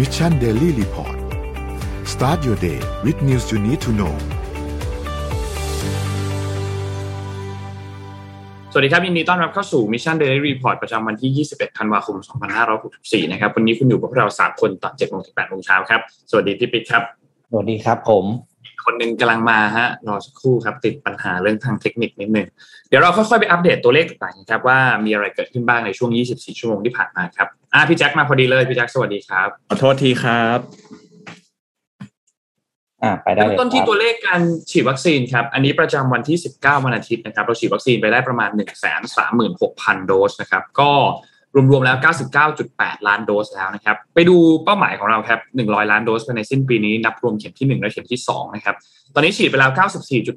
Mission Daily Report start your day with news you need to know สวัสดีครับยินดีต้อนรับเข้าสู่ Mission Daily Report ประจำวันที่ 21 ธันวาคม 2564 นะครับ วันนี้คุณอยู่กับพวกเรา 3 คนตอน7โมงถึง8โมงเช้าครับ สวัสดีพี่ปิ๊กครับ สวัสดีครับผม คนหนึ่งกำลังมาฮะ รอสักครู่ครับ ติดปัญหาเรื่องทางเทคนิคนิดนึง เดี๋ยวเราค่อยๆ ไปอัปเดตตัวเลขต่างๆครับว่ามีอะไรเกิดขึ้นบ้างในช่วง 24 ชั่วโมงที่ผ่านมาครับ อะพี่แจ็คมาพอดีเลยพี่แจ็คสวัสดีครับขอโทษทีครับอ่าไปได้เริ่เลมยต้นที่ครับตัวเลขการฉีดวัคซีนครับ อันนี้ประจำวันที่ 19 วันอาทิตย์นะครับ เราฉีดวัคซีนไปได้ประมาณ 1 3 6 0 0 0 โดสนะครับ ก็รวมๆแล้ว 99.8 ล้านโดสแล้วนะครับ ไปดูเป้าหมายของเราครับ 100 ล้านโดสภายในสิ้นปีนี้ นับรวมเข็มที่ 1 และเข็มที่ 2 นะครับ ตอนนี้ฉีดไปแล้ว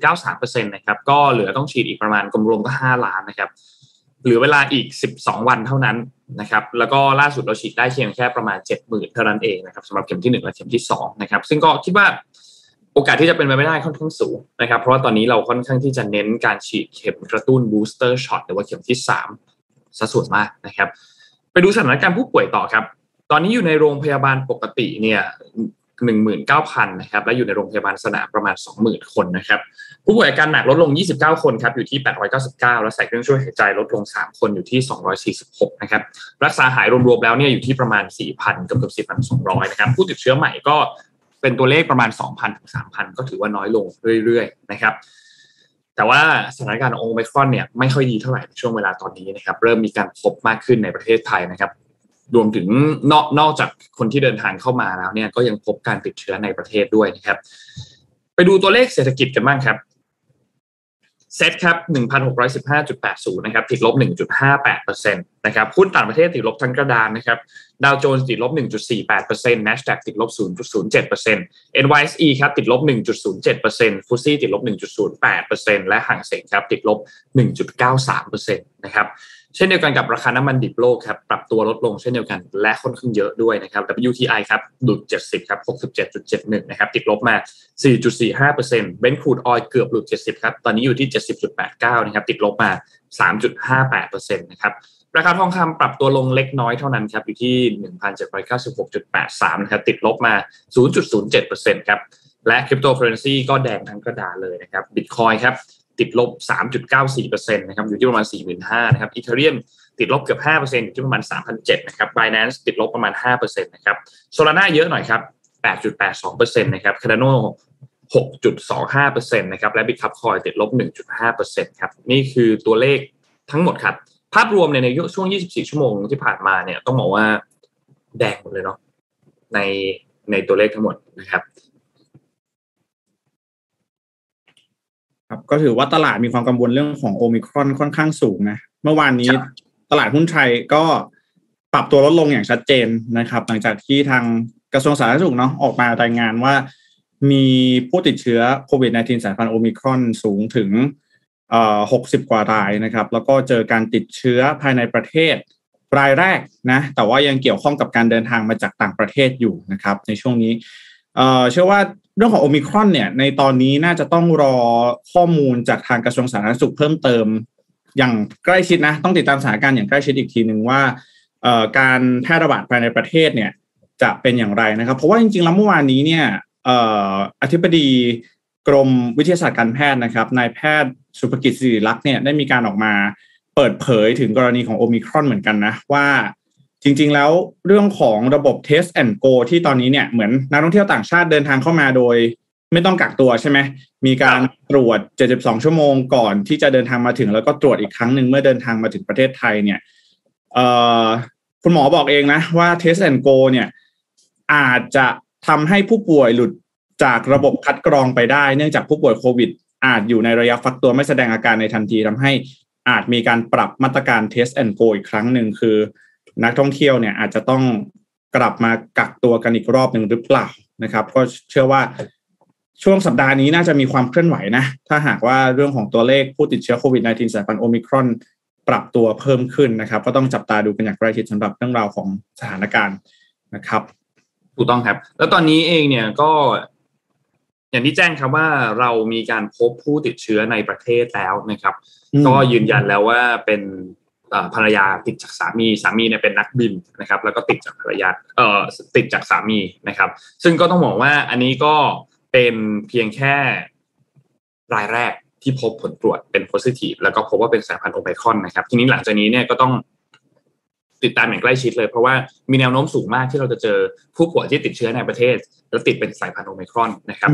94.93%นะครับ ก็เหลือต้องฉีดอีกประมาณรวมๆก็ 5 ล้านนะครับเหลือเวลาอีก 12 วันเท่านั้นนะครับแล้วก็ล่าสุดเราฉีดได้เพียงแค่ประมาณ 70,000เท่านั้นเองนะครับสำหรับเข็มที่ 1 และเข็มที่2นะครับซึ่งก็คิดว่าโอกาสที่จะเป็นไปไม่ได้ค่อนข้างสูงนะครับ เพราะว่าตอนนี้เราค่อนข้างที่จะเน้นการฉีดเข็มกระตุ้น booster shot หรือว่าเข็มที่3ซะส่วนมากนะครับ ไปดูสถานการณ์ผู้ป่วยต่อครับ ตอนนี้อยู่ในโรงพยาบาลปกติเนี่ยหนึ่งหมื่นเก้าพันนะครับและอยู่ในโรงพยาบาลสนามประมาณสองหมื่นคนนะครับ ผู้ป่วยอาการหนักลดลง 29 คนครับ อยู่ที่ 899 และใส่เครื่องช่วยหายใจลดลง 3 คนอยู่ที่ 246 นะครับ รักษาหายรวมๆแล้วเนี่ยอยู่ที่ประมาณ 4,000กือบเกือบ4,200 นะครับ ผู้ติดเชื้อใหม่ก็เป็นตัวเลขประมาณ 2,000 ถึง 3,000 ก็ถือว่าน้อยลงเรื่อยๆ นะครับ แต่ว่าสถานการณ์โอไมครอนเนี่ยไม่ค่อยดีเท่าไหร่ในช่วงเวลาตอนนี้นะครับ เริ่มมีการพบมากขึ้นในประเทศไทยนะครับ รวมถึงนอกนอกจากคนที่เดินทางเข้ามาแล้วเนี่ย ก็ยังพบการติดเชื้อในประเทศด้วยนะครับ ไปดูตัวเลขเศรษฐกิจกันบ้างครับ เซ็ตครับ 1,615.80 นะครับ ติดลบ 1.58%นะครับ หุ้นต่างประเทศติดลบทั้งกระดานนะครับ ดาวโจนส์ติดลบ 1.48% NASDAQ ติดลบ 0.07% NYSE ครับ ติดลบ 1.07%ฟุตซี่ติดลบ 1.08%และห่างเสงครับ ติดลบ 1.93%นะครับ เช่นเดียวกันกับราคาน้ำมันดิบโลกครับปรับตัวลดลงเช่นเดียวกัน และค่อนข้างเยอะด้วยนะครับ WTI ครับหลุด70ครับ67.71นะครับติดลบมา 4.45% Brent Crude Oil เกือบหลุด70ครับตอนนี้อยู่ที่ 70.89นะครับติดลบมา 3.58%นะครับราคาทองคำปรับตัวลงเล็กน้อยเท่านั้นครับอยู่ที่ 1,796.83นะครับติดลบมา 0.07%ครับและคริปโตเคอเรนซีก็แดงทั้งกระดานเลยนะครับบิตคอยน์ครับ ติดลบ 3.94%นะครับอยู่ที่ประมาณ 45,000นะครับอีเทเรียมติดลบเกือบ 5%อยู่ที่ประมาณ3,007นะครับ Binance ติดลบประมาณ 5%นะครับ Solana เยอะหน่อยครับ 8.82%นะครับ Cardano 6.25%นะครับและ Bitcoin ติดลบ 1.5%ครับนี่คือตัวเลขทั้งหมดครับ ภาพรวมในในช่วง 24 ชั่วโมงที่ผ่านมาเนี่ยต้องบอกว่าแดงหมดเลยเนาะในในตัวเลขทั้งหมดนะครับ ครับก็ถือว่าตลาดมีความกังวลเรื่องของโอมิครอนค่อนข้างสูงนะเมื่อวานนี้ตลาดหุ้นไทยก็ปรับตัวลดลงอย่างชัดเจนนะครับ หลังจากที่ทางกระทรวงสาธารณสุขเนาะออกมารายงานว่า มีผู้ติดเชื้อโควิด -19 สายพันธุ์โอมิครอนสูงถึงเอ่อ60กว่ารายนะครับ แล้วก็เจอการติดเชื้อภายในประเทศรายแรกนะ แต่ว่ายังเกี่ยวข้องกับการเดินทางมาจากต่างประเทศอยู่นะครับ ในช่วงนี้เอ่อเชื่อว่า เรื่องของโอมิครอนเนี่ย ในตอนนี้น่าจะต้องรอข้อมูลจากทางกระทรวงสาธารณสุขเพิ่มเติม อย่างใกล้ชิดนะ ต้องติดตามสถานการณ์อย่างใกล้ชิดอีกทีหนึ่งว่าการแพร่ระบาดภายในประเทศเนี่ย จะเป็นอย่างไรนะครับ เพราะว่าจริงๆแล้วเมื่อวานนี้เนี่ยออธิบดีกรมวิทยาศาสตร์การแพทย์นะครับนายแพทย์สุภกิจสิริลักษ์เนี่ยได้มีการออกมาเปิดเผยถึงกรณีของโอมิครอนเหมือนกันนะว่า จริงๆแล้วเรื่องของระบบ Test and Go ที่ตอนนี้เนี่ยเหมือนนักท่องเที่ยวต่างชาติเดินทางเข้ามาโดย ไม่ต้องกักตัวใช่ไหม มีการตรวจ 72 ชั่วโมงก่อนที่จะเดินทางมาถึง แล้วก็ตรวจอีกครั้งหนึ่งเมื่อเดินทางมาถึงประเทศไทยเนี่ยคุณหมอบอกเองนะว่า Test and Go เนี่ยอาจจะทำให้ผู้ป่วยหลุดจากระบบคัดกรองไปได้ เนื่องจากผู้ป่วยโควิด อาจอยู่ในระยะฟักตัวไม่แสดงอาการในทันทีทำให้อาจมีการปรับมาตรการ Test and Go อีกครั้งหนึ่งคือ นักท่องเที่ยวเนี่ยอาจจะต้องกลับมากักตัวกันอีกรอบหนึ่งหรือเปล่านะครับ ก็เชื่อว่าช่วงสัปดาห์นี้น่าจะมีความเคลื่อนไหวนะ ถ้าหากว่าเรื่องของตัวเลขผู้ติดเชื้อโควิด -19 สายพันธุ์โอมิครอนปรับตัวเพิ่มขึ้นนะครับ ก็ต้องจับตาดูกันอย่างใกล้ชิดสำหรับเรื่องราวของสถานการณ์นะครับถูกต้องครับ แล้วตอนนี้เองเนี่ยก็ อย่างที่แจ้งครับว่าเรามีการพบผู้ติดเชื้อในประเทศแล้วนะครับอืมก็ยืนยันแล้วว่าเป็น ภรรยาติดจากสามีสามีเนี่ยเป็นนักบินนะครับ แล้วก็ติดจากภรรยาเอ่อติดจากสามีนะครับ ซึ่งก็ต้องบอกว่าอันนี้ก็เป็นเพียงแค่รายแรกที่พบผลตรวจเป็นโพซิทีฟแล้วก็พบว่าเป็นสายพันธุ์โอไมครอนนะครับ ทีนี้หลังจากนี้เนี่ยก็ต้อง ติดตามอย่างใกล้ชิดเลย เพราะว่ามีแนวโน้มสูงมากที่เราจะเจอผู้ป่วยที่ติดเชื้อในประเทศ แล้วติดเป็นสายพันธุ์โอไมครอนนะครับ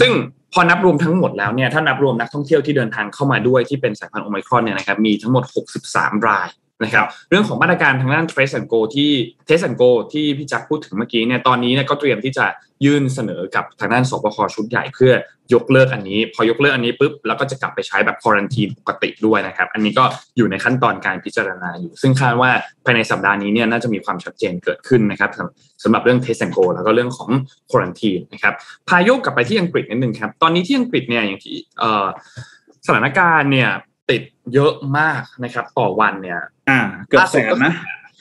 ซึ่งพอนับรวมทั้งหมดแล้วเนี่ยถ้านับรวมนักท่องเที่ยวที่เดินทางเข้ามาด้วยที่เป็นสายพันธุ์โอไมครอนเนี่ยนะครับมีทั้งหมด 63 ราย นะครับเรื่องของมาตรการทางด้าน Trace and Go ที่ Test and Go ที่พี่จักพูดถึงเมื่อกี้เนี่ยตอนนี้เนี่ยก็เตรียมที่จะยื่นเสนอกับทางด้านสบคชุดใหญ่เพื่อยกเลิกอันนี้ พอยกเลิกอันนี้ปุ๊บแล้วก็จะกลับไปใช้แบบควอนตีนปกติด้วยนะครับ อันนี้ก็อยู่ในขั้นตอนการพิจารณาอยู่ ซึ่งคาดว่าภายในสัปดาห์นี้เนี่ยน่าจะมีความชัดเจนเกิดขึ้นนะครับสำหรับเรื่อง Test and Go แล้วก็เรื่องของควอนตีนนะครับพายุกลับไปที่อังกฤษนิดนึงครับตอนนี้ที่อังกฤษเนี่ยอย่างที่สถานการณ์เนี่ย ติดเยอะมากนะครับ ต่อวันเนี่ย อ่า เกือบแสนนะ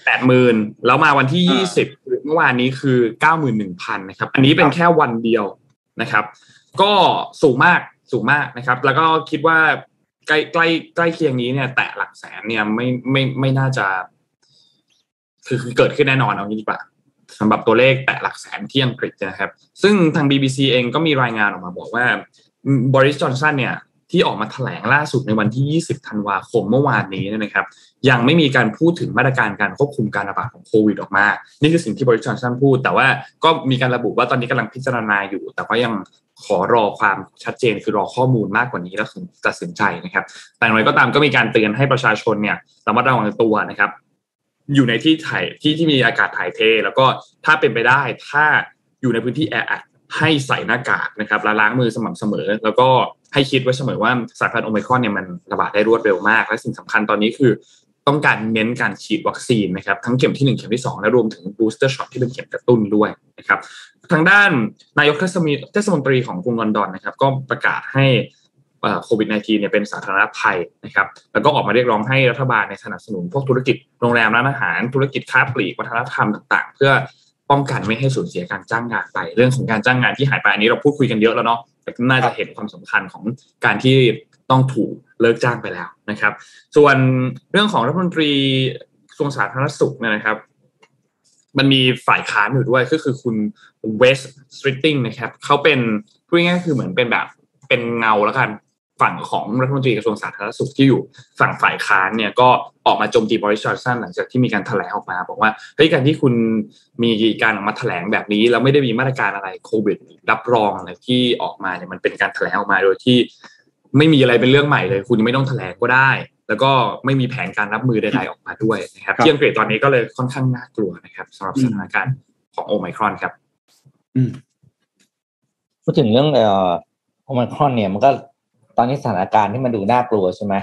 แปดหมื่นแล้วมาวันที่ยี่สิบเมื่อวานนี้คือเก้าหมื่นหนึ่งพันนะครับ อันนี้เป็นแค่วันเดียวนะครับ ก็สูงมากสูงมากนะครับ แล้วก็คิดว่าใกล้ใกล้ใกล้เคียงนี้เนี่ย แตะหลักแสนเนี่ยไม่ไม่ไม่น่าจะ คือคือเกิดขึ้นแน่นอนเอางี้ดีกว่าสำหรับตัวเลขแตะหลักแสนที่อังกฤษนะครับ ซึ่งทาง BBC เองก็มีรายงานออกมาบอกว่าบริสจอนสันเนี่ย ที่ออกมาแถลงล่าสุดในวันที่ 20 ธันวาคมเมื่อวานนี้นะครับ ยังไม่มีการพูดถึงมาตรการการควบคุมการระบาดของโควิดออกมา นี่คือสิ่งที่บริษัทชันพูด แต่ว่าก็มีการระบุว่าตอนนี้กำลังพิจารณาอยู่ แต่ก็ยังขอรอความชัดเจนคือรอข้อมูลมากกว่านี้แล้วถึงตัดสินใจนะครับ แต่อย่างไรก็ตามก็มีการเตือนให้ประชาชนเนี่ยระมัดระวังตัวนะครับ อยู่ในที่ถ่ายที่ที่มีอากาศถ่ายเท แล้วก็ถ้าเป็นไปได้ถ้าอยู่ในพื้นที่แออัด ให้ใส่หน้ากากนะครับและล้างมือสม่ำเสมอ แล้วก็ให้คิดไว้เสมอว่าสายพันธุ์โอมิครอนเนี่ยมันระบาดได้รวดเร็วมาก และสิ่งสำคัญตอนนี้คือต้องการเน้นการฉีดวัคซีนนะครับทั้งเข็มที่ 1 เข็มที่ 2 และรวมถึง booster shot ที่เป็นเข็มกระตุ้นด้วยนะครับทางด้านนายกเทศมนตรีของกรุงลอนดอนนะครับก็ประกาศให้โควิด -19 เนี่ยเป็นสาธารณภัยนะครับแล้วก็ออกมาเรียกร้องให้รัฐบาลในสนับสนุนพวกธุรกิจโรงแรมร้านอาหาร ธุรกิจค้าปลีกวัฒนธรรมต่าง ๆ เพื่อ ป้องกันไม่ให้สูญเสียการจ้างงานไป เรื่องของการจ้างงานที่หายไปอันนี้เราพูดคุยกันเยอะแล้วเนาะแต่น่าจะเห็นความสำคัญของการที่ต้องถูกเลิกจ้างไปแล้วนะครับ ส่วนเรื่องของรัฐมนตรีกระทรวงสาธารณสุขนะครับ มันมีฝ่ายค้านอยู่ด้วยก็คือคุณเวสต์สตรีติ้งนะครับเขาเป็นพูดง่ายๆคือเหมือนเป็นแบบเป็นเงาแล้วกัน ฝั่งของรัฐมนตรีกระทรวงสาธารณสุขที่อยู่ฝั่งฝ่ายค้านเนี่ยก็ออกมาโจมตีบอริส จอห์นสันหลังจากที่มีการแถลงออกมา บอกว่าเฮ้ยการที่คุณมีการออกมาแถลงแบบนี้แล้วไม่ได้มีมาตรการอะไรโควิด รับรองอะไรที่ออกมาเนี่ยมันเป็นการแถลงออกมาโดยที่ ไม่มีอะไรเป็นเรื่องใหม่เลย คุณไม่ต้องแถลงก็ได้ แล้วก็ไม่มีแผนการรับมือใดๆออกมาด้วยนะครับที่อังกฤษตอนนี้ก็เลยค่อนข้างน่ากลัวนะครับสำหรับสถานการณ์ของโอไมครอนครับพูดถึงเรื่องเอ่อโอไมครอนเนี่ยมันก็ ตอนนี้สถานการณ์ที่มันดูน่ากลัวใช่ไหม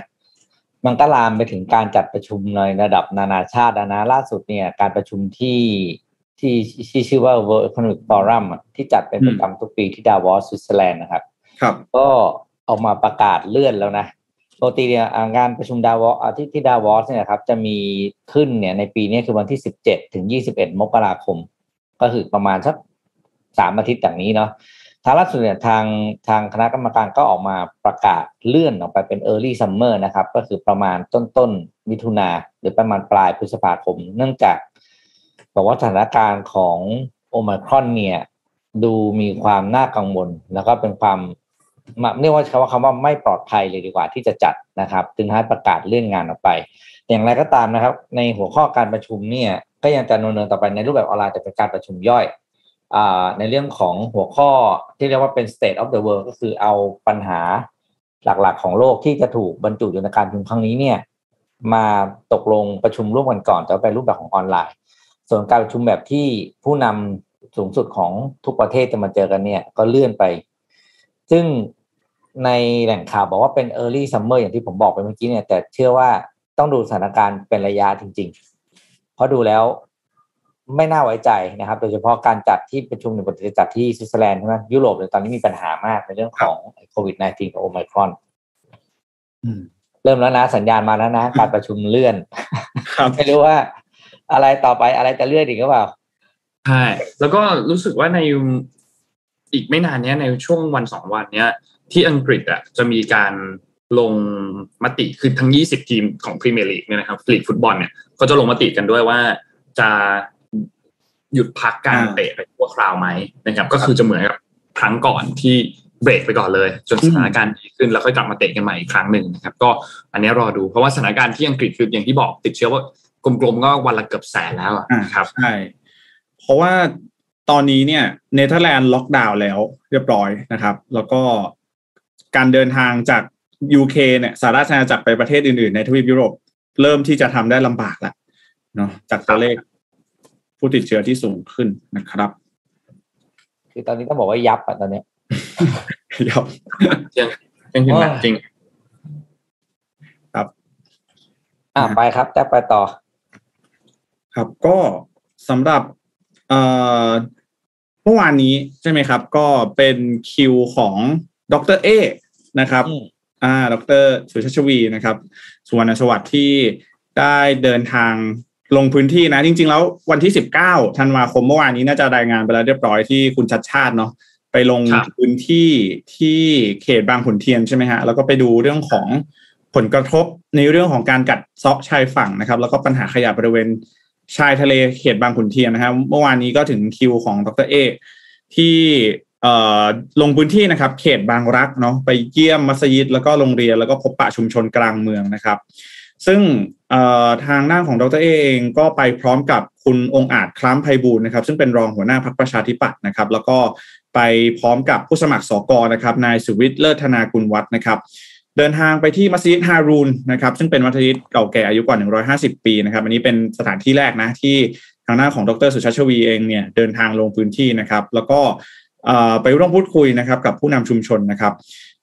มันก็ลามไปถึงการจัดประชุมในระดับนานาชาตินะล่าสุดเนี่ย การประชุมที่ที่ที่ชื่อว่า World Economic Forum ที่จัดเป็นประจำทุกปีที่ดาวอสสวิตเซอร์แลนด์นะครับ ครับ ก็ออกมาประกาศเลื่อนแล้วนะปกติเนี่ยงานประชุมดาวอสที่ที่ดาวอสเนี่ยครับ จะมีขึ้นเนี่ยในปีนี้คือวันที่สิบเจ็ดถึงยี่สิบเอ็ดมกราคม ก็คือประมาณสักสามอาทิตย์อย่างนี้เนาะ ทางล่าสุดเนี่ยทางทางคณะกรรมการก็ออกมาประกาศเลื่อนออกไปเป็น early summer นะครับ ก็คือประมาณต้นต้นมิถุนาหรือประมาณปลายพฤษภาคม เนื่องจากบอกว่าสถานการณ์ของโอมครอนเนี่ยดูมีความน่ากังวล แล้วก็เป็นความเรียกว่าคำว่าคำว่าไม่ปลอดภัยเลยดีกว่าที่จะจัดนะครับ จึงให้ประกาศเลื่อนงานออกไป อย่างไรก็ตามนะครับ ในหัวข้อการประชุมเนี่ยก็ยังจะดำเนินต่อไปในรูปแบบออนไลน์แต่เป็นการประชุมย่อย ในเรื่องของหัวข้อที่เรียกว่าเป็น state of the world ก็คือเอาปัญหาหลักๆ ของโลกที่จะถูกบรรจุอยู่ในการประชุมครั้งนี้เนี่ย มาตกลงประชุมร่วมกันก่อนแต่เป็นรูปแบบของออนไลน์ ส่วนการประชุมแบบที่ผู้นำสูงสุดของทุกประเทศจะมาเจอกันเนี่ย ก็เลื่อนไป ซึ่งในแหล่งข่าวบอกว่าเป็น early summer อย่างที่ผมบอกไปเมื่อกี้เนี่ย แต่เชื่อว่าต้องดูสถานการณ์เป็นระยะจริงๆ เพราะดูแล้ว ไม่น่าไว้ใจนะครับ โดยเฉพาะการจัดที่ประชุมในปกติจัดที่สวิตเซอร์แลนด์ใช่ไหมยุโรปเลยตอนนี้มีปัญหามากในเรื่องของโควิด -19 กับโอไมครอนเริ่มแล้วนะสัญญาณมาแล้วนะ การประชุมเลื่อนไม่รู้ว่า อะไรต่อไปอะไรจะเลื่อนอีกหรือเปล่าใช่แล้วก็รู้สึกว่าในอีกไม่นานเนี้ยในช่วงวันสองวันเนี้ย ที่อังกฤษอะจะมีการลงมติคือทั้ง 20 ทีมของพรีเมียร์ลีกเนี่ยนะครับลีกฟุตบอลเนี่ยก็จะลงมติกันด้วยว่าจะ หยุดพักการอ่าเตะไปชั่วคราวไหมนะครับ ก็คือจะเหมือนกับครั้งก่อนที่เบรกไปก่อนเลย จนสถานการณ์ดีขึ้นแล้วค่อยกลับมาเตะกันใหม่อีกครั้งหนึ่งนะครับ ก็อันนี้รอดูเพราะว่าสถานการณ์ที่อังกฤษคืออย่างที่บอกติดเชื้อว่ากลมๆก็วันละเกือบแสนแล้วอะอ่านะครับใช่เพราะว่าตอนนี้เนี่ยเนเธอร์แลนด์ล็อกดาวน์แล้วเรียบร้อยนะครับ แล้วก็การเดินทางจาก UK เนี่ยสหราชอาณาจักรไปประเทศอื่นๆ ในทวีปยุโรป เริ่มที่จะทำได้ลำบากแล้วเนาะจากตัวเลข ผู้ติดเชื้อที่สูงขึ้นนะครับ คือตอนนี้ต้องบอกว่ายับอะตอนเนี้ยยับยังยังถึงหนักจริงอ่าไปครับ แต่ไปต่อ ครับก็สำหรับเอ่อเมื่อวานนี้ใช่ไหมครับ ก็เป็นคิวของดรเอนะครับอืมอ่า ดรสุชาชวีนะครับ สุวรรณสวัสดิ์ที่ได้เดินทาง ลงพื้นที่นะ จริง ๆ แล้ววันที่ 19ธันวาคมเมื่อวานนี้น่าจะรายงานไปแล้วเรียบร้อยที่คุณชัดชาติเนาะไปลงครับพื้นที่ที่เขตบางขุนเทียนใช่ไหมฮะแล้วก็ไปดูเรื่องของผลกระทบในเรื่องของการกัดเซาะชายฝั่งนะครับ แล้วก็ปัญหาขยะบริเวณชายทะเลเขตบางขุนเทียนนะครับ เมื่อวานนี้ก็ถึงคิวของดรเอที่เอ่อลงพื้นที่นะครับ เขตบางรักเนาะไปเยี่ยมมัสยิดแล้วก็โรงเรียนแล้วก็พบปะชุมชนกลางเมืองนะครับ ซึ่งทางด้านของดรเอเองก็ไปพร้อมกับคุณองอาจคล้ำไพบูลนะครับ ซึ่งเป็นรองหัวหน้าพรรคประชาธิปัตย์นะครับ แล้วก็ไปพร้อมกับผู้สมัครสกนะครับนายสุวิทย์เลิศธนากุลวัฒนะครับ เดินทางไปที่มัสยิดฮารูนนะครับซึ่งเป็นมัสยิดเก่าแก่อายุกว่า 150 ปีนะครับ อันนี้เป็นสถานที่แรกนะที่ทางด้าของดรสุชาติชวีเองเนี่ยเดินทางลงพื้นที่นะครับ แล้วก็ไปร่วมพูดคุยนะครับกับผู้นำชุมชนนะครับ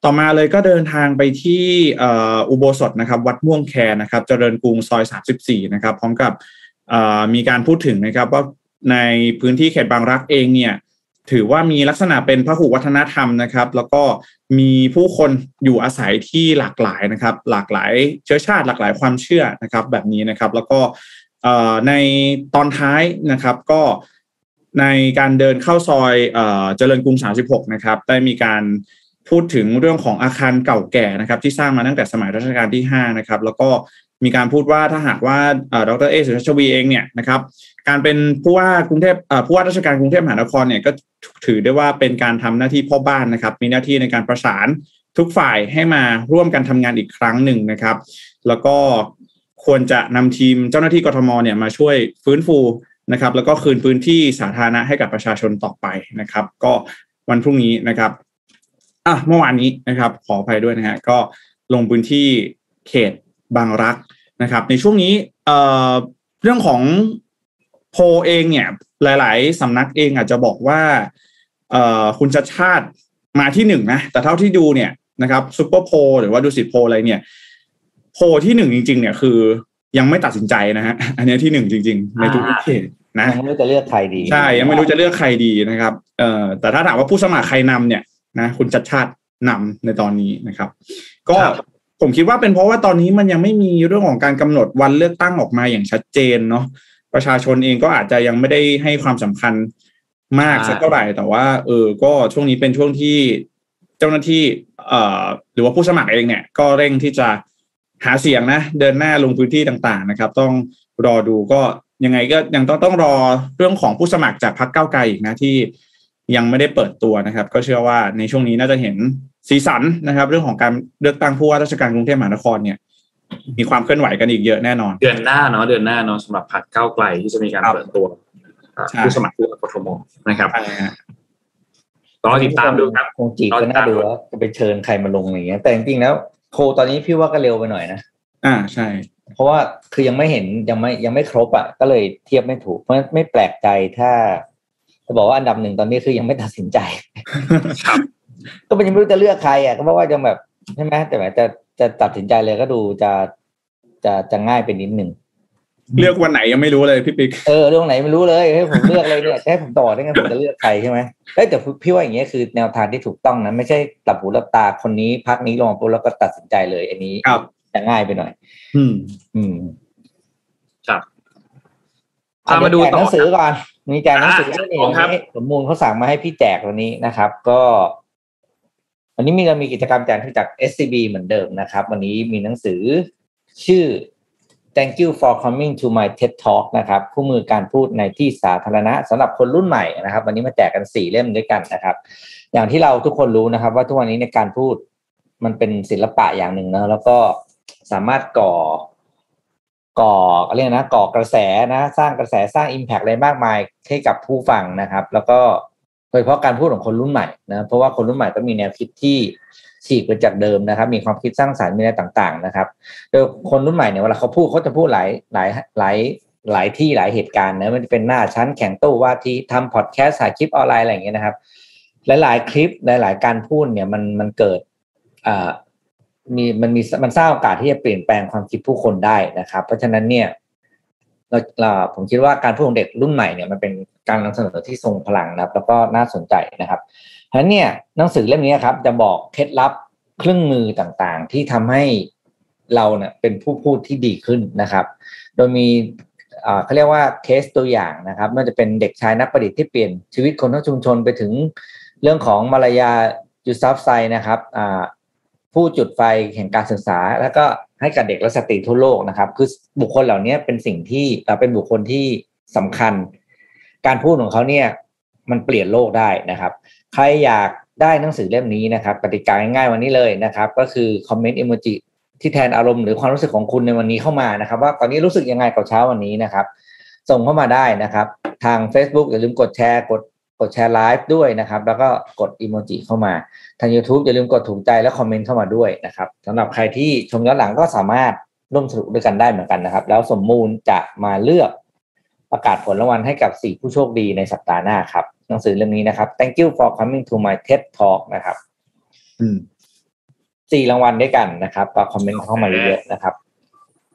ต่อมาเลยก็เดินทางไปที่อ,อุโบสถนะครับวัดม่วงแคนะครับเจริญกรุงซอย 34 นะครับ พร้อมกับมีการพูดถึงนะครับว่าในพื้นที่เขตบางรักเองเนี่ยถือว่ามีลักษณะเป็นพหุวัฒนธรรมนะครับ แล้วก็มีผู้คนอยู่อาศัยที่หลากหลายนะครับ หลากหลายเชื้อชาติหลากหลายความเชื่อนะครับ แบบนี้นะครับ แล้วก็ในตอนท้ายนะครับก็ในการเดินเข้าซอยเอ่อเจริญกรุง 36 นะครับ ได้มีการ พูดถึงเรื่องของอาคารเก่าแก่นะครับ ที่สร้างมาตั้งแต่สมัยรัชกาลที่5นะครับ แล้วก็มีการพูดว่าถ้าหากว่าเอ่อดรเอสุชาชวีเองเนี่ยนะครับ การเป็นผู้ว่ากรุงเทพผู้ว่าราชการกรุงเทพมหานครเนี่ยก็ถือได้ว่าเป็นการทำหน้าที่พ่อบ้านนะครับ มีหน้าที่ในการประสานทุกฝ่ายให้มาร่วมกันทำงานอีกครั้งหนึ่งนะครับ แล้วก็ควรจะนำทีมเจ้าหน้าที่กรทมเนี่ยมาช่วยฟื้นฟูนะครับ แล้วก็คืนพื้นที่สาธารณะให้กับประชาชนต่อไปนะครับ ก็วันพรุ่งนี้นะครับ อะเมื่อวานนี้นะครับ ขออภัยด้วยนะฮะก็ลงพื้นที่เขตบางรักนะครับ ในช่วงนี้เอ่อเรื่องของโพลเองเนี่ย หลาย ๆสำนักเองอาจจะบอกว่าเอ่อคุณชัดชาติมาที่หนึ่งนะ แต่เท่าที่ดูเนี่ยนะครับซูเปอร์โพลหรือว่าดูสิทโพลอะไรเนี่ย โพลที่หนึ่งจริง ๆ เนี่ยคือยังไม่ตัดสินใจนะฮะอันเนี้ยที่หนึ่งจริง ๆ ในทุกเขตนะยังไม่รู้จะเลือกใครดี ใช่ ยังไม่รู้จะเลือกใครดีนะครับเอ่อแต่ถ้าถามว่าผู้สมัครใครนำเนี่ย นะคุณชัดชาตินำในตอนนี้นะครับ ก็ครับผมคิดว่าเป็นเพราะว่าตอนนี้มันยังไม่มีเรื่องของการกำหนดวันเลือกตั้งออกมาอย่างชัดเจนเนาะประชาชนเองก็อาจจะยังไม่ได้ให้ความสำคัญมากใช่สักเท่าไหร่แต่ว่า เออ ก็ช่วงนี้เป็นช่วงที่เจ้าหน้าที่ เอ่อ หรือว่าผู้สมัครเองเนี่ย ก็เร่งที่จะหาเสียงนะ เดินหน้าลงพื้นที่ต่างๆนะครับ ต้องรอดูก็ยังไงก็ยังต้องต้องรอเรื่องของผู้สมัครจากพรรคก้าวไกลอีกนะที่ ยังไม่ได้เปิดตัวนะครับ ก็เชื่อว่าในช่วงนี้น่าจะเห็นสีสันนะครับ เรื่องของการเลือกตั้งผู้ว่าราชการกรุงเทพมหานครเนี่ย มีความเคลื่อนไหวกันอีกเยอะแน่นอน เดือนหน้าเนาะเดือนหน้าเนาะสำหรับพรรคก้าวไกลที่จะมีการครับเปิดตัวอ่าใช่ผู้สมัครผู้ว่ากทมนะครับใช่ฮะรอติดตามดูครับคงจีบก็น่าดูว่าจะไปเชิญใครมาลงอย่างเงี้ยแต่จริงๆแล้วโพลตอนนี้พี่ว่าก็เร็วไปหน่อยนะอ่าใช่ เพราะว่าคือยังไม่เห็นยังไม่ยังไม่ครบอะก็เลยเทียบไม่ถูก เพราะฉะนั้นไม่แปลกใจถ้า จะบอกว่าอันดับหนึ่งตอนนี้คือยังไม่ตัดสินใจครับก็มันยังไม่รู้จะเลือกใครอะก็เพราะว่ายังแบบใช่ไหมแต่แบบจะจะตัดสินใจเลยก็ดูจะจะจะง่ายไปนิดหนึ่งเลือกวันไหนยังไม่รู้เลยพี่ปิ๊กเออเรื่องไหนไม่รู้เลยให้ผมเลือกเลยเนี่ยจะให้ผมต่อได้ไงผมจะเลือกใครใช่ไหมเอ้ยแต่พี่ว่าอย่างเงี้ยคือแนวทางที่ถูกต้องนะไม่ใช่หลับหูหลับตาคนนี้พักนี้ลงปุ๊บแล้วก็ตัดสินใจเลย อันนี้ครับจะง่ายไปหน่อย อืม อืมครับ อะพามาดูเยวแจกต่อหนังสือก่อนมีแจกหนังสืออะนี่ของครับสมมูลเขาสั่งมาให้พี่แจกวันนี้นะครับ ก็ วันนี้มีเรามีกิจกรรมแจกจาก SCB เหมือนเดิมนะครับ วันนี้มีหนังสือชื่อ Thank you for coming to my TED Talk นะครับคู่มือการพูดในที่สาธารณะสำหรับคนรุ่นใหม่นะครับ วันนี้มาแจกกันสี่เล่มด้วยกันนะครับ อย่างที่เราทุกคนรู้นะครับ ว่าทุกวันนี้ในการพูดมันเป็นศิลปะอย่างหนึ่งนะแล้วก็สามารถก่อ ก่อเรียกนะก่อกระแสนะสร้างกระแสสร้าง Impact อะไรมากมายให้กับผู้ฟังนะครับ แล้วก็โดยเฉพาะการพูดของคนรุ่นใหม่นะเพราะว่าคนรุ่นใหม่ก็มีแนวคิดที่ฉีกไปจากเดิมนะครับ มีความคิดสร้างสรรค์มีอะไรต่าง ๆ นะครับโดยคนรุ่นใหม่เนี่ยเวลาเขาพูดเขาจะพูดหลายหลายหลายหลายที่หลายเหตุการณ์นะมันจะเป็นหน้าชั้นแข่งตู้ว่าที่ทำพอดแคสต์ถ่ายคลิปออนไลน์อะไรอย่างเงี้ยนะครับ หลาย ๆ คลิปหลาย ๆ การพูดเนี่ยมันมันเกิดอ่า มีมันมีมันสร้างโอกาสที่จะเปลี่ยนแปลงความคิดผู้คนได้นะครับ เพราะฉะนั้นเนี่ยเราเราผมคิดว่าการพูดของเด็กรุ่นใหม่เนี่ยมันเป็นการนำเสนอที่ทรงพลังนะครับ แล้วก็น่าสนใจนะครับฉะนั้นเนี่ยหนังสือเล่มนี้ครับ จะบอกเคล็ดลับเครื่องมือต่างๆ ที่ทำให้เราเนี่ยเป็นผู้พูดที่ดีขึ้นนะครับ โดยมีเขาเรียกว่าเคสตัวอย่างนะครับไม่ว่าจะเป็นเด็กชายนักประดิษฐ์ที่เปลี่ยนชีวิตคนทั้งชุมชนไปถึงเรื่องของมาลาลา ยูซัฟไซนะครับ ผู้จุดไฟแห่งการศึกษา แล้วก็ให้กับเด็กและสตรีทั่วโลกนะครับ คือบุคคลเหล่านี้เป็นสิ่งที่เราเป็นบุคคลที่สำคัญ การพูดของเขาเนี่ยมันเปลี่ยนโลกได้นะครับ ใครอยากได้หนังสือเล่มนี้นะครับกติกาง่ายๆวันนี้เลยนะครับ ก็คือคอมเมนต์อิโมจิที่แทนอารมณ์หรือความรู้สึกของคุณในวันนี้เข้ามานะครับ ว่าตอนนี้รู้สึกยังไงกับเช้าวันนี้นะครับ ส่งเข้ามาได้นะครับ ทาง Facebook อย่าลืมกดแชร์กด กดแชร์ไลฟ์ด้วยนะครับ แล้วก็กดอิโมจิเข้ามา ทาง YouTube อย่าลืมกดถูกใจและคอมเมนต์เข้ามาด้วยนะครับสำหรับใครที่ชมย้อนหลังก็สามารถร่วมสนุกด้วยกันได้เหมือนกันนะครับ แล้วสมมูลจะมาเลือกประกาศผลรางวัลให้กับสี่ผู้โชคดีในสัปดาห์หน้าครับหนังสือเล่มนี้นะครับ Thank you for coming to my TED Talk นะครับอืมสี่รางวัลด้วยกันนะครับก็คอมเมนต์เข้ามาเยอะๆนะครับ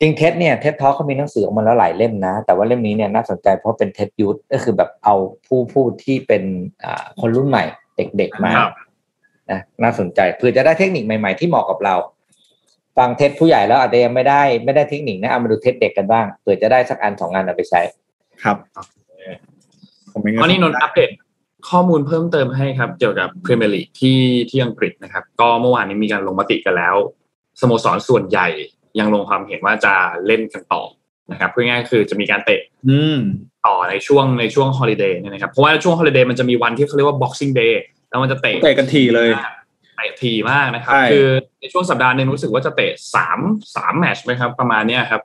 จริงเท็ดเนี่ยเท็ดทอเขามีหนังสือออกมาแล้วหลายเล่มนะ แต่ว่าเล่มนี้เนี่ยน่าสนใจเพราะเป็น TED Youth ก็คือแบบเอาผู้พูดที่เป็นอ่าคนรุ่นใหม่ เด็กๆมานะน่าสนใจเพื่อจะได้เทคนิคใหม่ๆที่เหมาะกับเรา ฟัง TED ผู้ใหญ่แล้วอาจจะยังไม่ได้ไม่ได้เทคนิคนะเอามาดู TED เด็กกันบ้างเผื่อจะได้สักอันสองอันเอาไปใช้ ครับวันนี้นนท์อัปเดตข้อมูลเพิ่มเติมให้ครับ เกี่ยวกับพรีเมียร์ลีกที่ที่อังกฤษนะครับ ก็เมื่อวานนี้มีการลงมติกันแล้วสโมสรส่วนใหญ่ ยังลงความเห็นว่าจะเล่นกันต่อนะครับเพื่อง่ายคือจะมีการเตะต่อในช่วงในช่วง holiday เนี่ยนะครับเพราะว่าช่วง holiday มันจะมีวันที่เขาเรียกว่า boxing day แล้วมันจะเตะเตะกันทีเลยเตะทีมากนะครับ คือในช่วงสัปดาห์หนึ่งรู้สึกว่าจะเตะสามสามแมตช์ไหมครับ ประมาณเนี้ยครับ